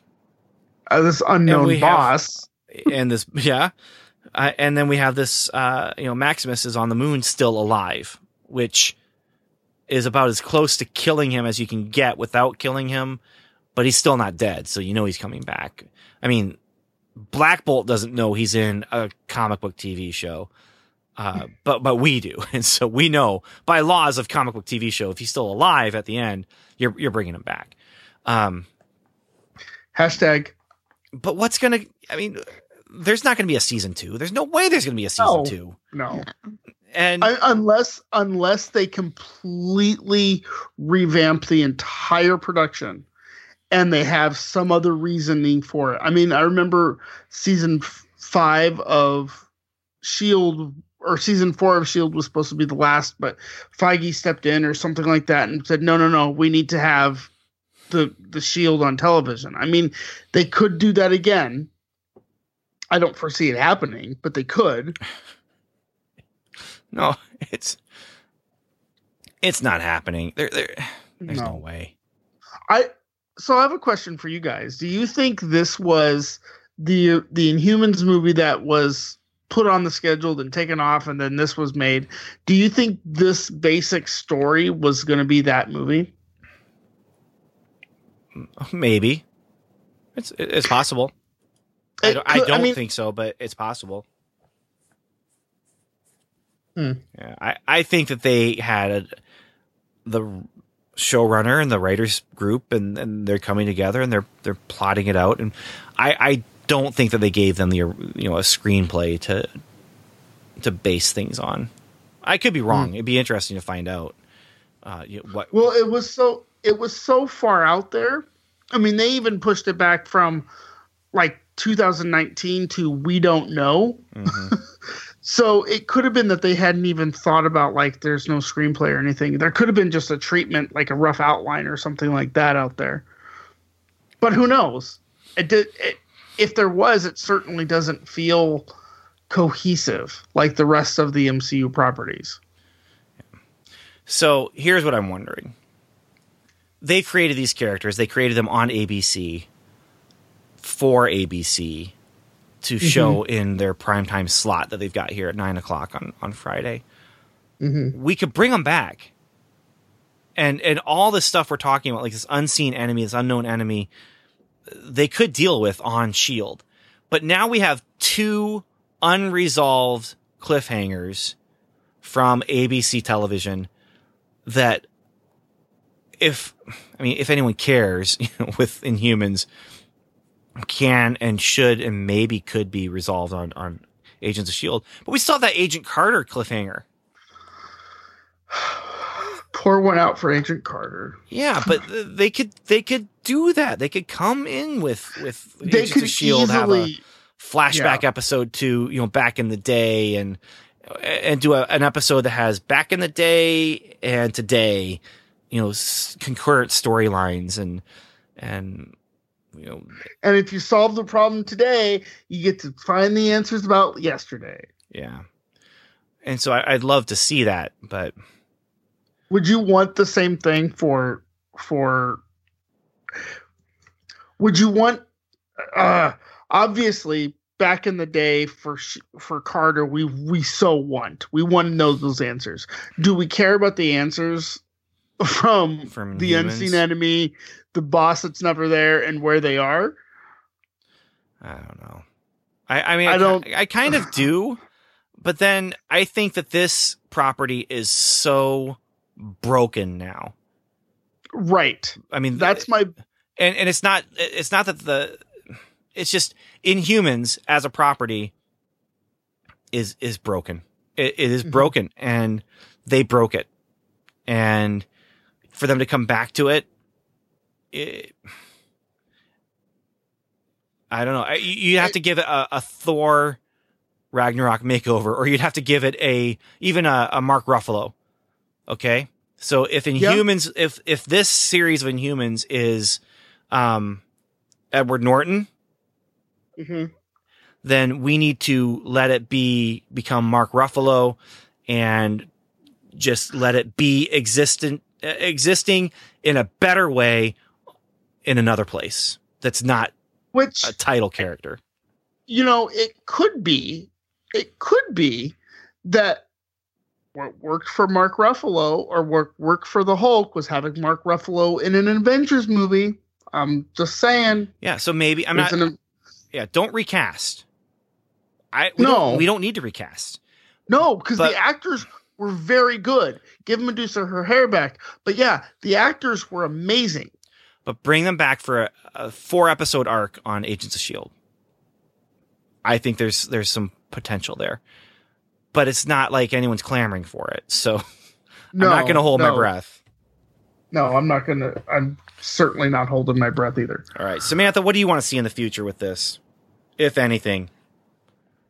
Uh, this unknown we have- boss. and this yeah uh, and then we have this uh you know maximus is on the moon still alive which is about as close to killing him as you can get without killing him but he's still not dead so you know he's coming back i mean black bolt doesn't know he's in a comic book tv show uh, (laughs) but but we do, and so we know by laws of comic book TV show, if he's still alive at the end, you're you're bringing him back. Um, Hashtag but what's gonna? I mean, there's not gonna be a season two. There's no way there's gonna be a season No. two. no. And I, unless unless they completely revamp the entire production and they have some other reasoning for it. I mean, I remember season f- five of Shield or season four of Shield was supposed to be the last, but Feige stepped in or something like that and said, "No, no, no, we need to have the the Shield on television." I mean, they could do that again. I don't foresee it happening, but they could. (laughs) no, it's it's not happening. There, there there's no. No. way. I so I have a question for you guys. Do you think this was the the Inhumans movie that was put on the schedule and taken off and then this was made? Do you think this basic story was going to be that movie? Maybe it's it's possible. I don't, I don't mean, think so, but it's possible. Hmm. Yeah, I, I think that they had a, the showrunner and the writers group, and, and they're coming together and they're they're plotting it out. And I, I don't think that they gave them the you know a screenplay to to base things on. I could be wrong. It'd be interesting to find out. Uh, what? Well, it was so it was so far out there. I mean, they even pushed it back from like 2019 to we don't know. Mhm. (laughs) So it could have been that they hadn't even thought about like there's no screenplay or anything. There could have been just a treatment, like a rough outline or something like that out there. But who knows? It did. It, if there was, it certainly doesn't feel cohesive like the rest of the MCU properties. So here's what I'm wondering. They created these characters. They created them on ABC for ABC to show in their primetime slot that they've got here at nine o'clock on, on Friday. Mm-hmm. We could bring them back. And and all this stuff we're talking about, like this unseen enemy, this unknown enemy, they could deal with on Shield. But now we have two unresolved cliffhangers from ABC television that if I mean if anyone cares, you (laughs) know, with Inhumans can and should and maybe could be resolved on on Agents of Shield. But we have that Agent Carter cliffhanger. (sighs) Pour one out for Agent Carter. Yeah, but (sighs) they could they could do that. They could come in with with They Agents could of Shield have a easily. flashback Yeah. episode to you know back in the day and and do a, an episode that has back in the day and today you know s- concurrent storylines and and you know And if you solve the problem today, you get to find the answers about yesterday. yeah and so I, i'd love to see that but Would you want the same thing for for? Would you want? Uh, obviously, back in the day for for Carter, we we so want we want to know those answers. Do we care about the answers (laughs) from From the humans? unseen enemy, the boss that's never there, and where they are? i don't know i i mean I i, don't- I, I kind of (sighs) do but then i think that this property is so broken now Right. i mean That's my and and it's not it's not that the it's just inhumans as a property is is broken it, it is Mhm. broken and they broke it and for them to come back to it, it i don't know you have to give it a, a thor ragnarok makeover or you'd have to give it a even a, a mark ruffalo okay so if Yeah. inhumans if if this series of inhumans is um edward norton Mhm. then we need to let it be become Mark Ruffalo and just let it be existent existing in a better way in another place that's not which a title character. you know, it could be, it could be that what worked for Mark Ruffalo or what worked for the Hulk was having Mark Ruffalo in an Avengers movie. I'm just saying. Yeah, so maybe I'm not an- yeah, don't recast. I we No. don't, we don't need to recast. no, because the actors were very good. Give Medusa her hair back. But yeah, the actors were amazing. But bring them back for a, a four episode arc on Agents of Shield. I think there's there's some potential there, but it's not like anyone's clamoring for it. So No, (laughs) I'm not going to hold my breath. No, I'm not gonna. I'm certainly not holding my breath either. All right, Samantha, what do you want to see in the future with this, if anything?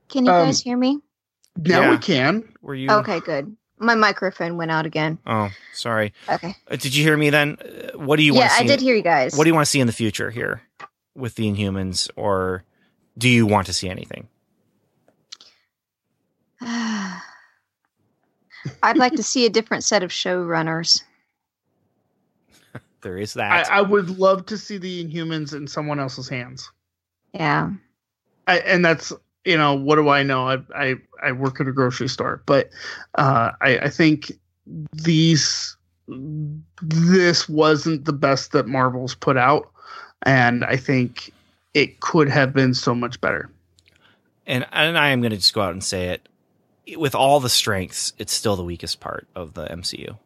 Can you Um, guys hear me? Now Yeah. we can. Were you Okay, good. My microphone went out again. Oh, sorry. Okay. Uh, Did you hear me then? Uh, What do you want Yeah, to see? I did hear you guys. What do you want to see in the future here with the Inhumans, or do you want to see anything? (sighs) I'd like to see a different set of showrunners. (laughs) There is I, that. I would love to see the Inhumans in someone else's hands. Yeah. I, and that's you know what do I know? I I, I work at a grocery store, but uh, I, I think these this wasn't the best that Marvel's put out, and I think it could have been so much better. and and I am going to just go out and say it. With all the strengths, it's still the weakest part of the MCU,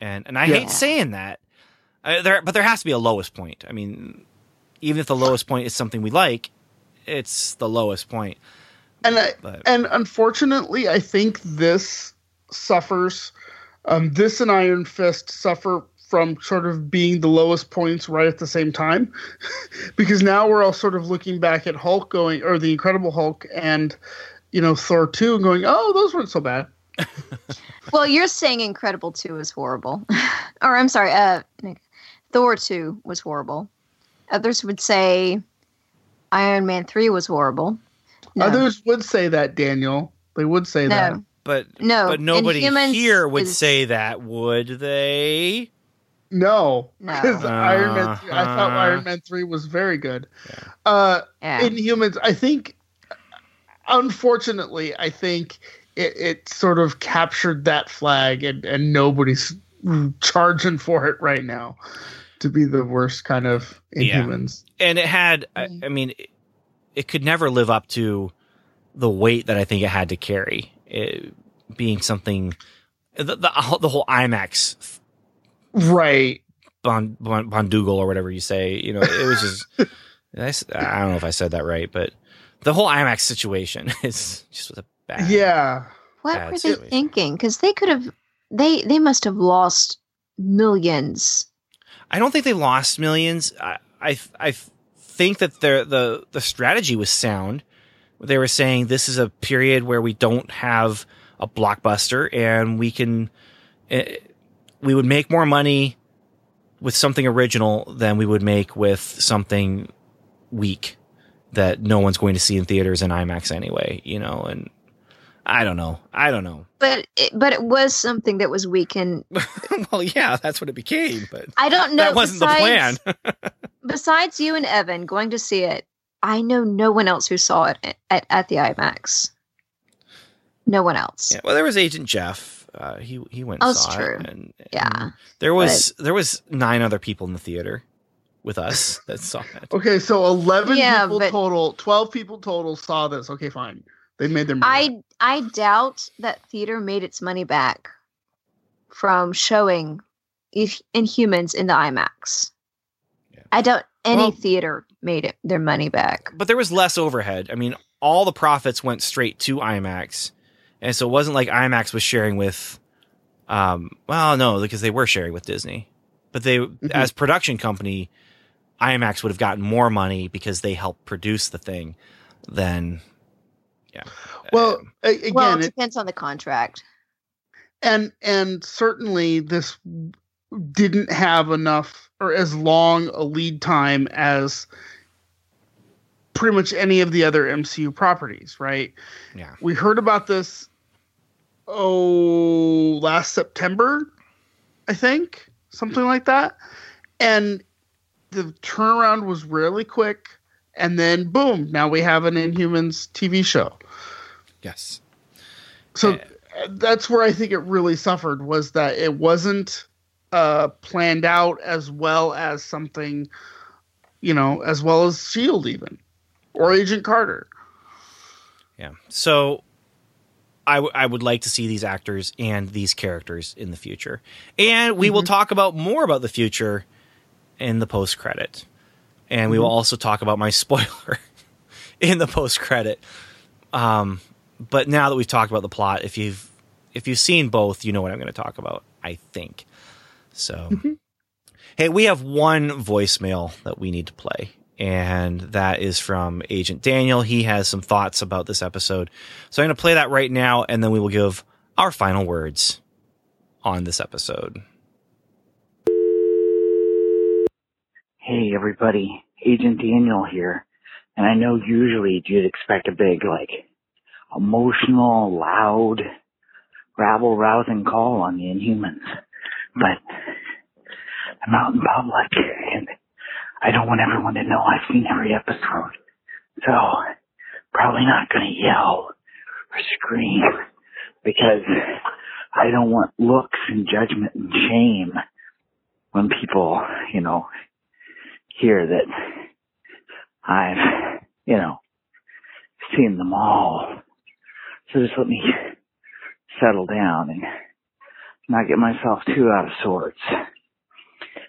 and and I Yeah. hate saying that. Uh, there, but there has to be a lowest point. I mean, even if the lowest point is something we like, it's the lowest point. And I, But and unfortunately, I think this suffers. Um, this and Iron Fist suffer from sort of being the lowest points right at the same time, (laughs) because now we're all sort of looking back at Hulk going or the Incredible Hulk and you know Thor two and going, oh, those weren't so bad. (laughs) Well, you're saying Incredible 2 is horrible. (laughs) or I'm sorry, uh Thor 2 was horrible. Others would say Iron Man 3 was horrible. No. Others would say that Daniel. They would say that. but No. but nobody Inhumans here would is- say that, would they? No, No. because Iron Man. 3, I thought Uh-huh. Iron Man three was very good. Yeah. Uh, Yeah. Inhumans, I think, unfortunately, I think it, it sort of captured that flag, and, and nobody's charging for it right now to be the worst kind of Yeah. Inhumans. and it had I, Mm. I mean it, it could never live up to the weight that i think it had to carry it, being something the, the, the whole imax Right. bond, bond, bondugal or whatever you say you know it was just (laughs) I don't know if i said that right but the whole imax situation (laughs) is just with a bad Yeah. what bad were they situation. thinking? Because they could have, they they must have lost millions. i don't think they lost millions i i, I think that their the the strategy was sound. They were saying this is a period where we don't have a blockbuster and we can eh, we would make more money with something original than we would make with something weak that no one's going to see in theaters and IMAX anyway, you know, and I don't know. I don't know. (laughs) But it, but it was something that was weak, and well, yeah, that's what it became, but I don't know. that wasn't the plan. besides- (laughs) besides you and Evan going to see it, I know no one else who saw it at, at the IMAX. No one else. yeah, well, there was Agent Jeff. Uh, he he went Oh, and saw true. it, and, and Yeah. there was there was nine other people in the theater with us that saw it. (laughs) Okay, so 11 Yeah, people but- total, 12 people total saw this. Okay, fine. They made their money. I I doubt that theater made its money back from showing if Inhumans in the IMAX. Yeah. I doubt any Well- theater made it their money back. but there was less overhead. I mean, all the profits went straight to IMAX, and so it wasn't like IMAX was sharing with. Um, well, no, because they were sharing with Disney, but they, as production company, IMAX would have gotten more money because they helped produce the thing than. Yeah. well, Um, again, well, it it- depends on the contract. and and certainly this didn't have enough or as long a lead time as pretty much any of the other MCU properties, right? yeah. We heard about this oh last September, I think, something like that. And the turnaround was really quick and then boom, now we have an Inhumans TV show. Yes. So Uh, that's where I think it really suffered was that it wasn't uh, planned out as well as something, you know, as well as Shield even or Agent Carter. Yeah. So I, w- I would like to see these actors and these characters in the future. And we will talk about more about the future in the post credit, and we will also talk about my (laughs) spoiler in the post credit. Um, but now that we've talked about the plot, if you've if you've seen both, you know what I'm going to talk about. I think so. hey, we have one voicemail that we need to play, and that is from Agent Daniel. He has some thoughts about this episode, so I'm going to play that right now, and then we will give our final words on this episode. Hey everybody, Agent Daniel here. And I know usually you'd expect a big, like, emotional, loud, rabble rousing call on the Inhumans. But I'm out in public and I don't want everyone to know I've seen every episode. So, probably not gonna yell or scream because I don't want looks and judgment and shame when people, you know, hear that I've, you know, seen them all. So just let me settle down and not get myself too out of sorts.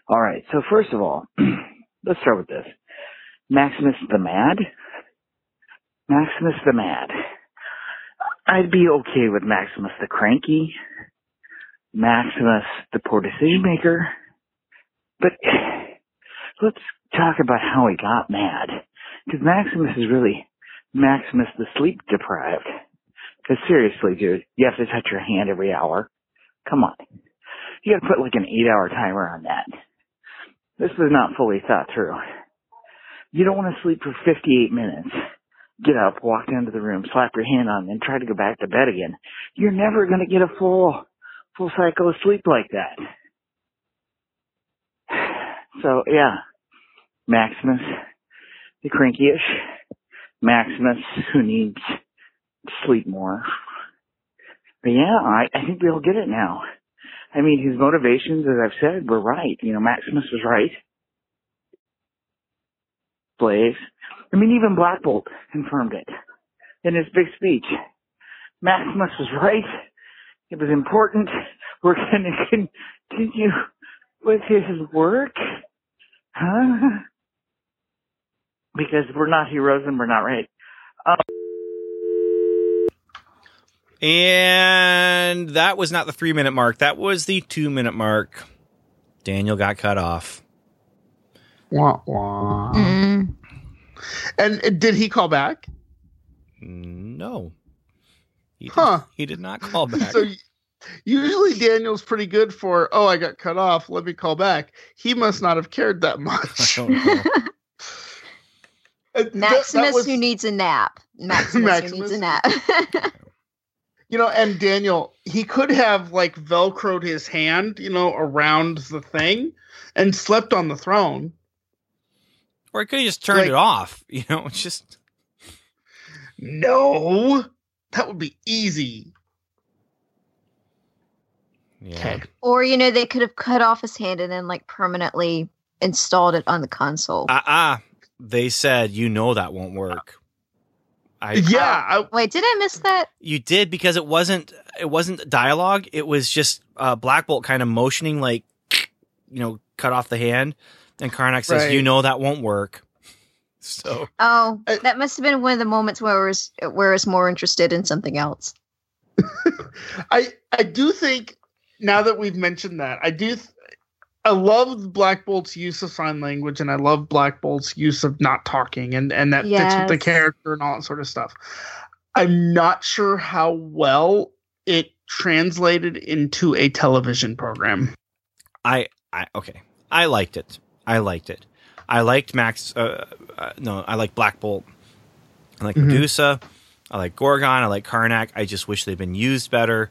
Alright, so first of all, (clears throat) let's start with this. Maximus the Mad? Maximus the Mad. I'd be okay with Maximus the Cranky, Maximus the Poor Decision Maker, but let's talk about how he got mad. Because Maximus is really Maximus the sleep deprived. Because seriously, dude, you have to touch your hand every hour. Come on. You gotta put like an eight hour timer on that. This is not fully thought through. You don't want to sleep for 58 minutes. Get up, walk down to the room, slap your hand on, and try to go back to bed again. You're never gonna get a full, full cycle of sleep like that. (sighs) So yeah, Maximus, the crankyish, Maximus who needs to sleep more. But yeah, I, I think we all get it now. I mean, his motivations, as I've said, were right. You know, Maximus was right. Blaze. I mean, even Black Bolt confirmed it in his big speech. Maximus was right. It was important. We're going (laughs) to continue with his work. Huh? Because we're not heroes and we're not right. And that was not the three minute mark. That was the two minute mark. Daniel got cut off. Wah, wah. Mm. And did he call back? No. He did, Huh. he did not call (laughs) back. So usually Daniel's pretty good for, oh, I got cut off. Let me call back. He must not have cared that (laughs) I much. (laughs) don't know. Uh, that- that Maximus was- who needs a nap. Maximus, who needs a nap. (laughs) You know, and Daniel, he could have like velcroed his hand, you know, around the thing and slept on the throne. or he could have just turned Like- it off. (laughs) You know, just No, that would be easy. yeah. Okay. or you know, they could have cut off his hand and then like permanently installed it on the console. Uh uh They said you know that won't work. I Yeah, I, Wait, did I miss that? you did because it wasn't it wasn't dialogue. It was just uh, Black Bolt kind of motioning like you know cut off the hand, and Karnak says Right. you know that won't work. So Oh, that must have been one of the moments where I was where I was more interested in something else. (laughs) I I do think now that we've mentioned that, I do th- I love Black Bolt's use of sign language and I love Black Bolt's use of not talking and and that fits with the character and all that sort of stuff. I'm not sure how well it translated into a television program. I I okay I liked it. I liked it. I liked Max. Uh, uh, no, I like Black Bolt. I like Mhm. Medusa. I like Gorgon. I like Karnak. I just wish they'd been used better.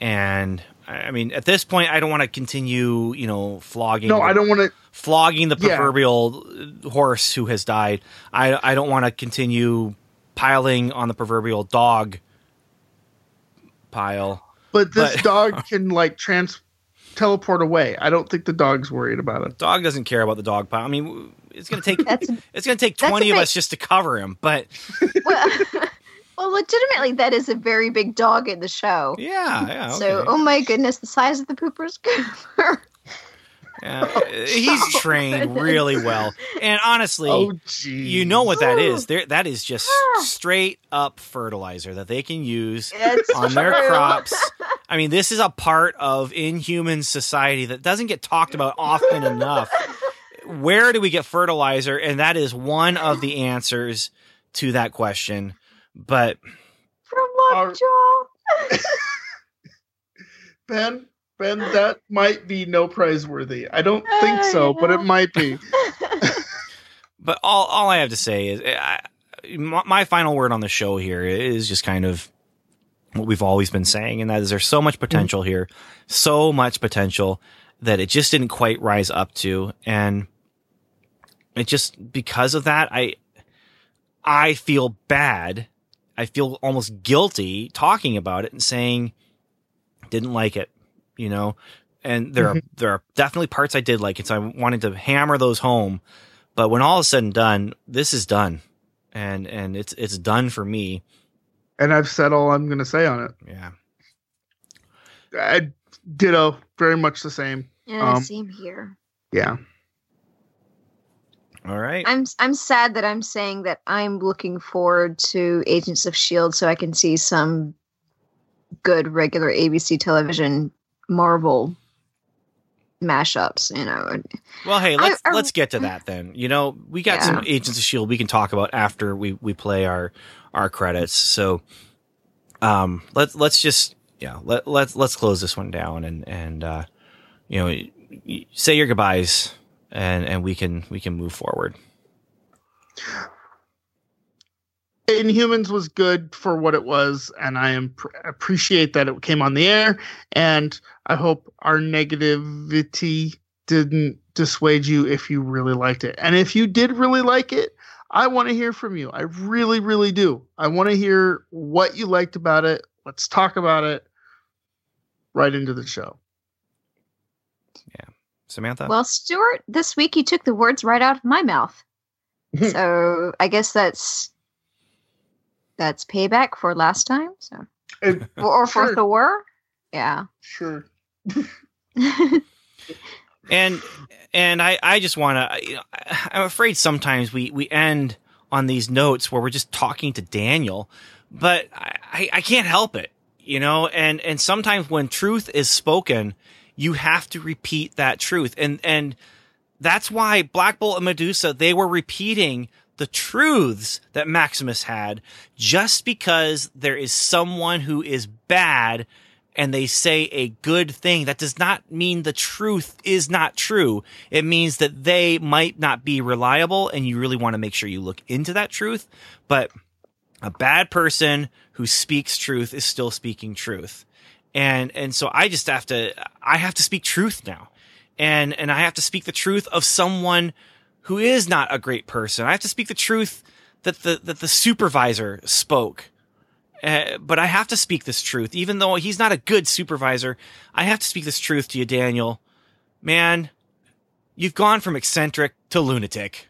And I I mean, at this point, I don't want to continue, you know, flogging. No, the- I don't want to flogging the Yeah. proverbial horse who has died. I I don't want to continue piling on the proverbial dog pile. but this But- (laughs) dog can like trans teleport away. I don't think the dog's worried about it. Dog doesn't care about the dog pile. I mean, it's gonna take That's it's gonna take twenty of bit- us just to cover him. But well, (laughs) well, legitimately, that is a very big dog in the show. yeah, yeah. So, oh my goodness, the size of the pooper's Cooper. Uh, he's Oh, trained goodness. really well, and honestly, Oh, you know what that Ooh. is. There, that is just Ah. straight up fertilizer that they can use It's on their crops. (laughs) I mean, this is a part of inhuman society that doesn't get talked about often enough. Where do we get fertilizer? And that is one of the answers to that question. But From Our- Lockjaw. (laughs) Ben, Ben, that might be no praiseworthy. I don't think so, but it might be. (laughs) but all all I have to say is eh, I, my, my final word on the show here is just kind of what we've always been saying, and that is there's so much mm. potential here, so much potential that it just didn't quite rise up to, and it just because of that, I I feel bad. I feel almost guilty talking about it and saying didn't like it, you know. And there are there are definitely parts I did like it, so I wanted to hammer those home. But when all is said and done, this is done, and and it's it's done for me. And I've said all I'm going to say on it. Yeah. I ditto, very much the same. yeah, Um, same here. Yeah. All right. I'm I'm sad that I'm saying that I'm looking forward to Agents of Shield so I can see some good regular ABC television Marvel mashups, you know. Well, hey, let's I- I- let's get to that then. You know, we got some Agents of Shield we can talk about after we we play our our credits. So, um, let's let's just yeah let let's let's close this one down and and uh, you know say your goodbyes and and we can we can move forward. Inhumans was good for what it was, and I am pr- appreciate that it came on the air. And I hope our negativity didn't dissuade you if you really liked it. And if you did really like it, I want to hear from you. I really, really do. I want to hear what you liked about it. Let's talk about it right into the show. Samantha. Well, Stuart, this week you took the words right out of my mouth. (laughs) so I guess that's that's payback for last time. So uh, And- (laughs) or, or for Sure. Thor. Yeah. sure. (laughs) and and I I just want to. You know, I- I'm afraid sometimes we we end on these notes where we're just talking to Daniel, but I I, I can't help it, you know. And and sometimes when truth is spoken, you have to repeat that truth, and and that's why Black Bolt and Medusa they were repeating the truths that Maximus had just because there is someone who is bad and they say a good thing. That does not mean the truth is not true. It means that they might not be reliable and you really want to make sure you look into that truth. But a bad person who speaks truth is still speaking truth and and so i just have to i have to speak truth now and and I have to speak the truth of someone who is not a great person. I have to speak the truth that the that the supervisor spoke. Uh, but I have to speak this truth, even though he's not a good supervisor. I have to speak this truth to you, Daniel. Man, you've gone from eccentric to lunatic.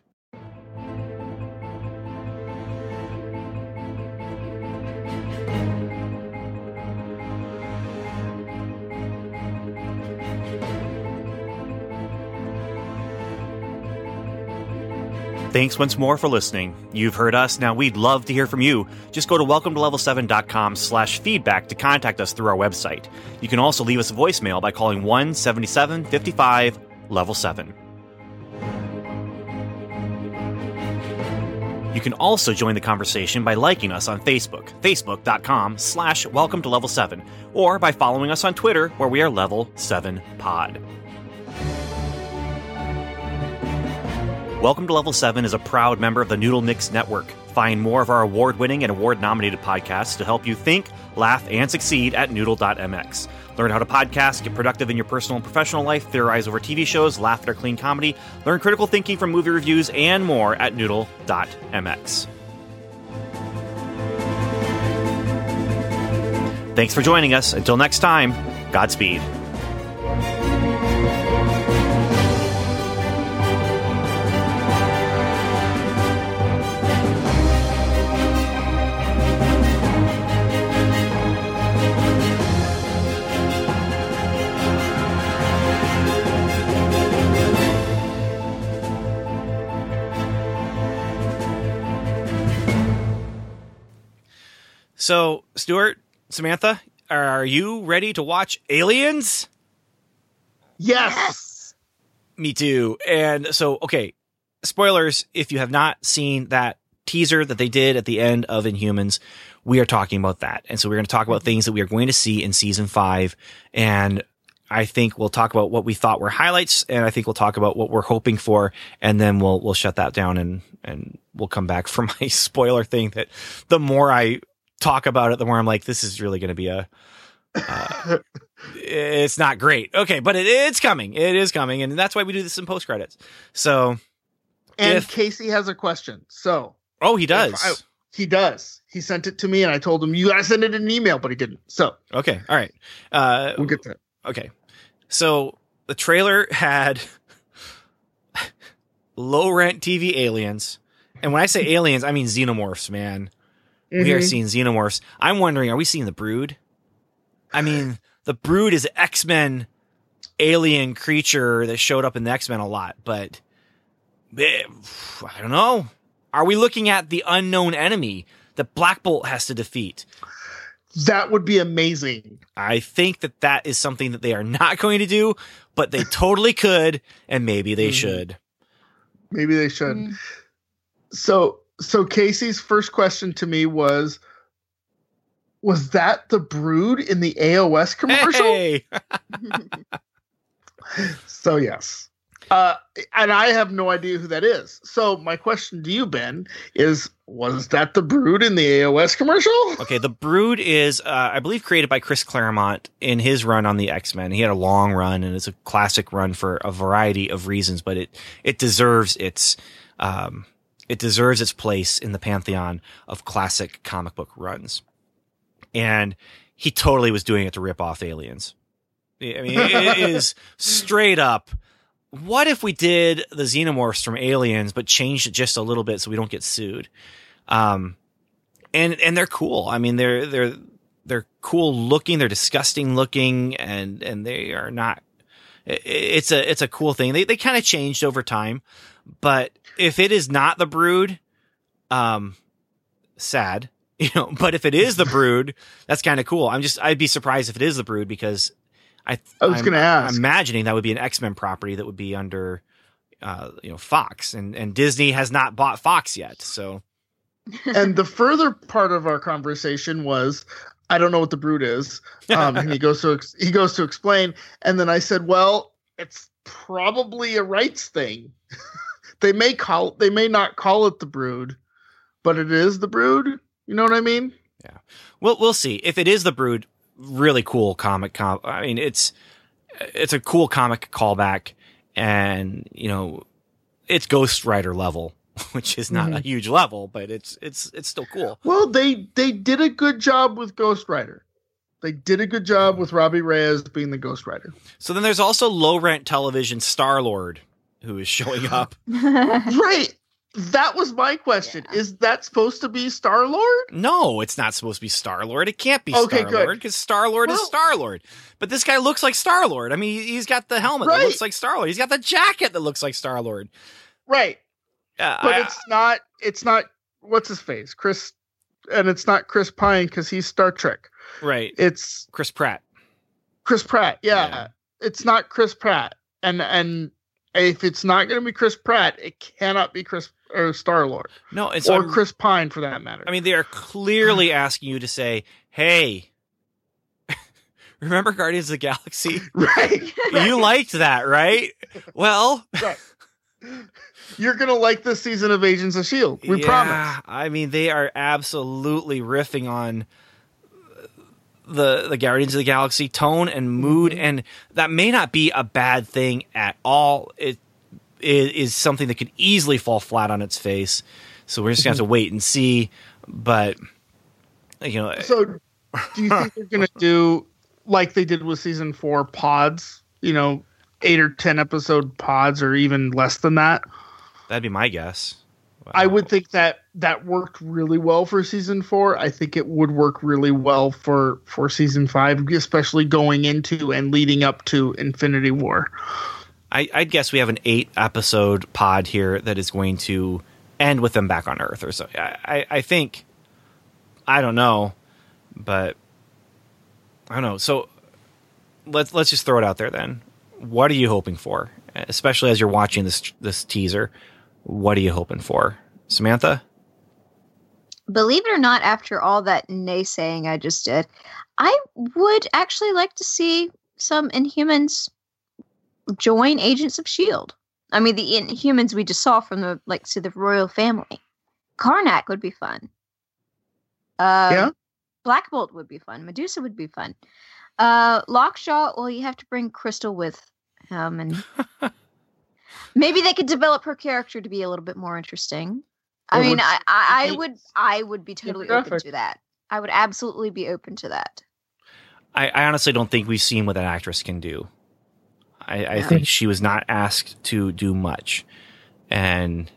Thanks once more for listening. You've heard us. Now we'd love to hear from you. Just go to welcome to level7.com slash feedback to contact us through our website. You can also leave us a voicemail by calling 1 77 55 level 7. You can also join the conversation by liking us on Facebook, facebook.com slash welcome to level 7, or by following us on Twitter where we are level 7 pod. Welcome to Level 7 is a proud member of the Noodle Mix Network. Find more of our award winning and award nominated podcasts to help you think, laugh, and succeed at noodle.mx. Learn how to podcast, get productive in your personal and professional life, theorize over TV shows, laugh at our clean comedy, learn critical thinking from movie reviews, and more at noodle.mx. Thanks for joining us. Until next time, Godspeed. So, Stuart, Samantha, are you ready to watch Aliens? Yes. Yes. Me too. And so, okay, spoilers if you have not seen that teaser that they did at the end of Inhumans, we are talking about that. And so we're going to talk about things that we are going to see in season five. And I think we'll talk about what we thought were highlights, and I think we'll talk about what we're hoping for, and then we'll we'll shut that down and and we'll come back for (laughs) my spoiler thing. That the more I talk about it, the more I'm like, this is really going to be a. Uh, (laughs) it's not great. Okay, but it, it's coming. It is coming, and that's why we do this in post credits. So, And If- Casey has a question. So oh, he does. I- he does. He sent it to me, and I told him you gotta send it in an email, but he didn't. So okay, all right. Uh, we'll get to it. Okay. So the trailer had (laughs) low rent TV aliens. And when I say aliens, I mean xenomorphs, man. We are Mhm. seeing xenomorphs. I'm wondering, are we seeing the brood? I mean, the brood is X Men alien creature that showed up in the X Men a lot, but eh, I don't know. Are we looking at the unknown enemy that Black Bolt has to defeat? that would be amazing. I think that that is something that they are not (laughs) going to do, but they totally could, and maybe they Mhm. should. Maybe they should. Mm. So so Casey's first question to me was was that the brood in the AOS commercial? Hey! (laughs) so yes. Uh, and I have no idea who that is. So my question to you, Ben, is was that the brood in the AOS commercial? Okay, the Brood is, uh, I believe, created by Chris Claremont in his run on the X Men. He had a long run, and it's a classic run for a variety of reasons, but it it deserves its um, it deserves its place in the pantheon of classic comic book runs. And he totally was doing it to rip off aliens. I mean, it (laughs) is straight up. What if we did the xenomorphs from Aliens, but changed it just a little bit so we don't get sued? Um, and and they're cool. I mean, they're they're they're cool looking. They're disgusting looking, and and they are not. It's a it's a cool thing. They they kind of changed over time, but if it is not the Brood, um, sad, (laughs) you know. But if it is the Brood, that's kind of cool. I'm just I'd be surprised if it is the Brood because I I was going to ask. I'm imagining that would be an X Men property that would be under, uh, you know, Fox, and and Disney has not bought Fox yet, so and the further part of our conversation was I don't know what the brood is. Um, and he (laughs) goes to ex- he goes to explain, and then I said, "Well, it's probably a rights thing. (laughs) they may call they may not call it the brood, but it is the brood. You know what I mean? we'll we'll see if it is the Brood. Really cool comic. Com- I mean, it's it's a cool comic callback, and you know, it's Ghost Rider level, (laughs) which is not a mm-hmm. huge level, but it's it's it's still cool. Well, they they did a good job with Ghost Rider. They did a good job mm. with Robbie Reyes being the Ghost Rider. So then there's also low rent television Star Lord who is showing up. (laughs) right. That was my question. Is that supposed to be Star Lord? No, it's not supposed to be Star Lord. It can't be Okay, Star good. Lord because Star Lord is Well- Star Lord. But this guy looks like Star Lord. I mean, he's got the helmet that looks like Star Lord. He's got the jacket that looks like Star Lord. Right. Uh, But I- it's not it's not what's his face? Chris and it's not Chris Pine because he's Star Trek. right, It's Chris Pratt. Chris Pratt. Yeah. Yeah. It's not Chris Pratt. And and if it's not gonna be Chris Pratt, it cannot be Chris or Star Lord. No, so or I'm- Chris Pine for that matter. I mean, they are clearly (laughs) asking you to say, "Hey, (laughs) remember Guardians of the Galaxy? right. (laughs) You liked that, right? Well, right. You're gonna like this season of Agents of Shield. We yeah, promise. I mean, they are absolutely riffing on the the Guardians of the Galaxy tone and mood, Mm-hmm. and that may not be a bad thing at all. It, it is something that could easily fall flat on its face. So we're just gonna have to Mm-hmm. wait and see. But you know, So, do you think they're going to do like they did with season four pods? You know, eight or ten episode pods, or even less than that. that'd be my guess. I would think that that worked really well for season four. I think it would work really well for for season five, especially going into and leading up to Infinity War. I, I'd guess we have an eight episode pod here that is going to end with them back on Earth or so. I, I, I think, I don't know. but I don't know. So let's let's just throw it out there then. What are you hoping for, especially as you're watching this this teaser? What are you hoping for, Samantha? Believe it or not, after all that naysaying I just did, I would actually like to see some Inhumans join Agents of Shield. I mean, the Inhumans we just saw from the like to the royal family. Karnak would be fun. Uh, Yeah? Black Bolt would be fun. Medusa would be fun. Uh, Lockjaw, well, you have to bring Crystal with him, and (laughs) maybe they could develop her character to be a little bit more interesting. I Or mean, I, I, I would, I would be totally open graphic. to that. I would absolutely be open to that. I, I honestly don't think we've seen what that actress can do. I, I Yeah. think she was not asked to do much, and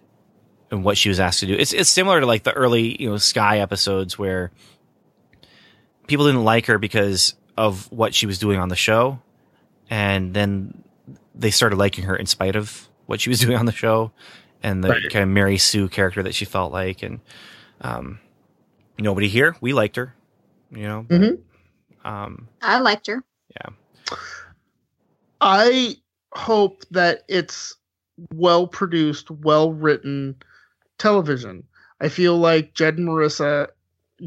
and what she was asked to do. It's it's similar to like the early you know Skye episodes where people didn't like her because of what she was doing on the show, and then they started liking her in spite of what she was (laughs) doing on the show, and the Right. kind of Mary Sue character that she felt like, and um, nobody here we liked her, you know. but, Mhm. Um, I liked her. Yeah. I hope that it's well produced, well written television. I feel like Jed and Maurissa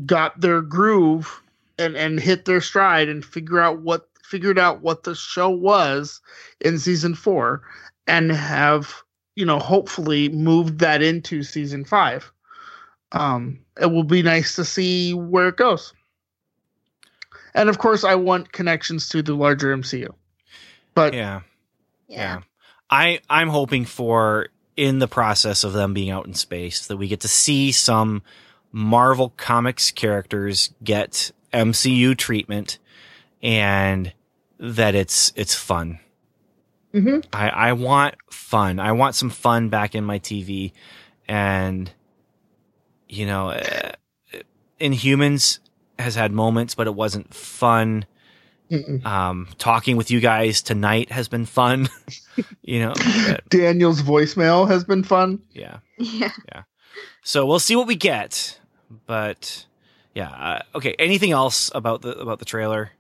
got their groove and and hit their stride and figure out what figured out what the show was in season 4 and have, you know, hopefully moved that into season 5. Um it will be nice to see where it goes. And of course I want connections to the larger MCU. But yeah. Yeah. Yeah. I I'm hoping for in the process of them being out in space that we get to see some Marvel Comics characters get MCU treatment and that it's it's fun. Mhm. I I want fun. I want some fun back in my TV and you know uh, Inhumans has had moments but it wasn't fun Mm-mm. um talking with you guys tonight has been fun (laughs) you know but, Daniel's voicemail has been fun. Yeah, yeah Yeah. so we'll see what we get but yeah uh, okay anything else about the about the trailer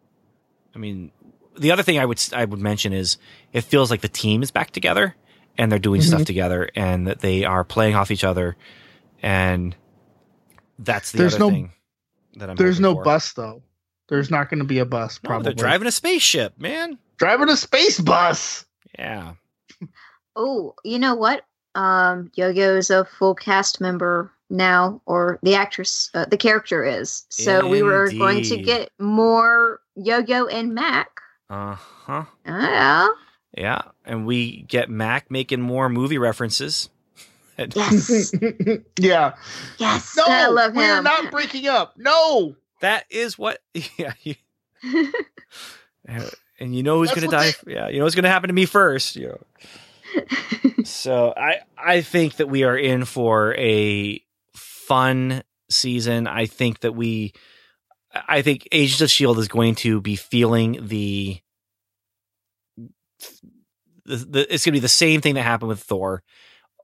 i mean the other thing i would i would mention is it feels like the team is back together and they're doing stuff together and that they are playing off each other and that's the There's other no- thing that i'm There's no for. bus though. There's not going to be a bus. no, Probably they're driving a spaceship man driving a space bus. yeah (laughs) Oh, you know what? Um, Yo-Yo is a full cast member now, or the actress, uh, the character is. So we were going to get more Yo-Yo and Mac. uh-huh Yeah. Yeah, and we get Mac making more movie references. Yes. (laughs) yeah. yes. No, I love we're him. not breaking up. No. that is what. (laughs) Yeah, you, (laughs) and you know who's going to what die. Yeah, you know what's going to happen to me first. You know. so I I think that we are in for a fun season. I think that we. I think Agents of Shield is going to be feeling the. The, the, it's going to be the same thing that happened with Thor,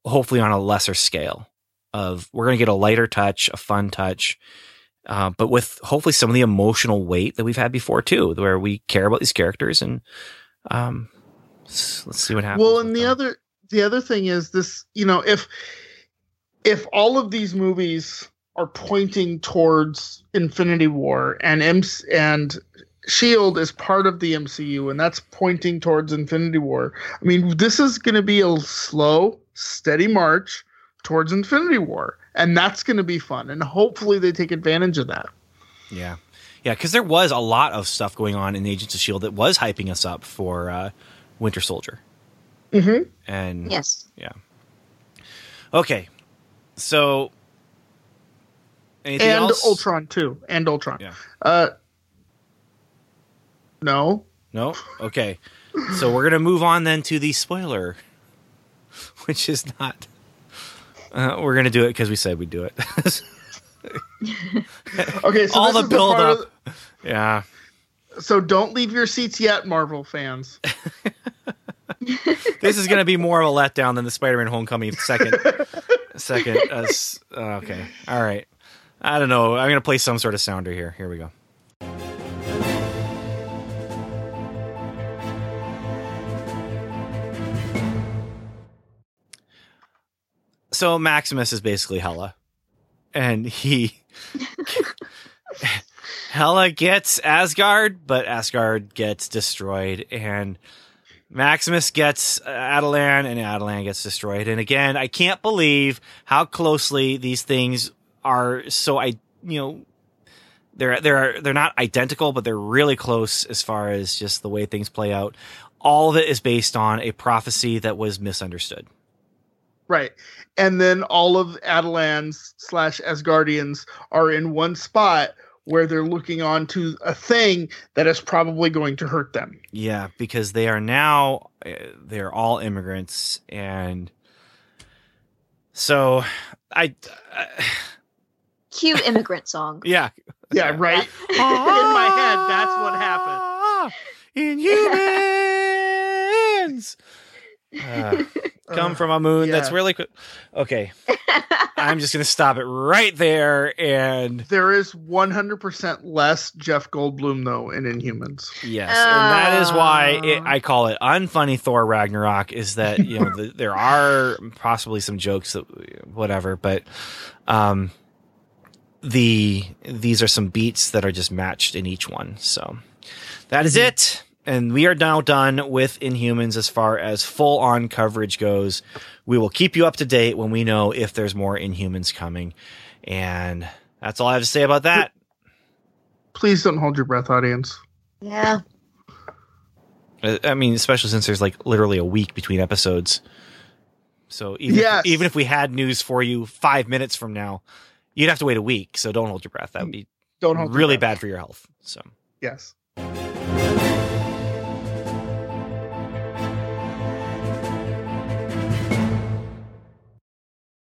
hopefully on a lesser scale. Of we're going to get a lighter touch, a fun touch, uh, but with hopefully some of the emotional weight that we've had before too, where we care about these characters and um, let's see what happens. Well, and the other the other thing is this. You know, if if all of these movies are pointing towards Infinity War and M and Shield is part of the MCU and that's pointing towards Infinity War. I mean, this is going to be a slow, steady march towards Infinity War, and that's going to be fun. And hopefully, they take advantage of that. yeah, yeah, because there was a lot of stuff going on in Agents of Shield that was hyping us up for uh, Winter Soldier, Mm-hmm. and yes. Yeah. Okay, so anything And else? Ultron too, and Ultron. Yeah. Uh, no. No, okay, so we're gonna move on then to the spoiler, (laughs) which is not. Uh, we're gonna do it because we said we'd do it. (laughs) Okay, so All the build part up. yeah. so don't leave your seats yet, Marvel fans. (laughs) this is going to be more of a letdown than the Spider-Man Homecoming second. second. Uh, okay. All right. I don't know. I'm gonna play some sort of sounder here. Here we go. So Maximus is basically Hela, and he (laughs) Hela gets Asgard, but Asgard gets destroyed, and Maximus gets Attilan, and Attilan gets destroyed. And again, I can't believe how closely these things are. So I, you know, they're they're they're not identical, but they're really close as far as just the way things play out. All of it is based on a prophecy that was misunderstood. Right. And then all of Attilan's slash Asgardians are in one spot where they're looking on to a thing that is probably going to hurt them. Yeah, because they are now uh, they're all immigrants, and so I. Uh, Cue immigrant song. (laughs) yeah. Yeah, right. (laughs) in my head, that's what happened. Inhumans. Uh, (laughs) come Uh, from a moon that's really quick. Okay, I'm just gonna stop it right there. And There is 100% less Jeff Goldblum though in Inhumans. yes, and that is why it, Uh. I call it unfunny Thor Ragnarok. Is that you know the, there are possibly some jokes that whatever, but um, the these are some beats that are just matched in each one. So that is it. And we are now done with Inhumans as far as full on coverage goes. We will keep you up to date when we know if there's more Inhumans coming. And that's all I have to say about that. Please don't hold your breath, audience. Yeah. Uh, I mean, especially since there's like literally a week between episodes. So even, Yes. if, even if we had news for you five minutes from now, you'd have to wait a week. So don't hold your breath. That would mm, be Don't hold really bad for your health. So. Yes.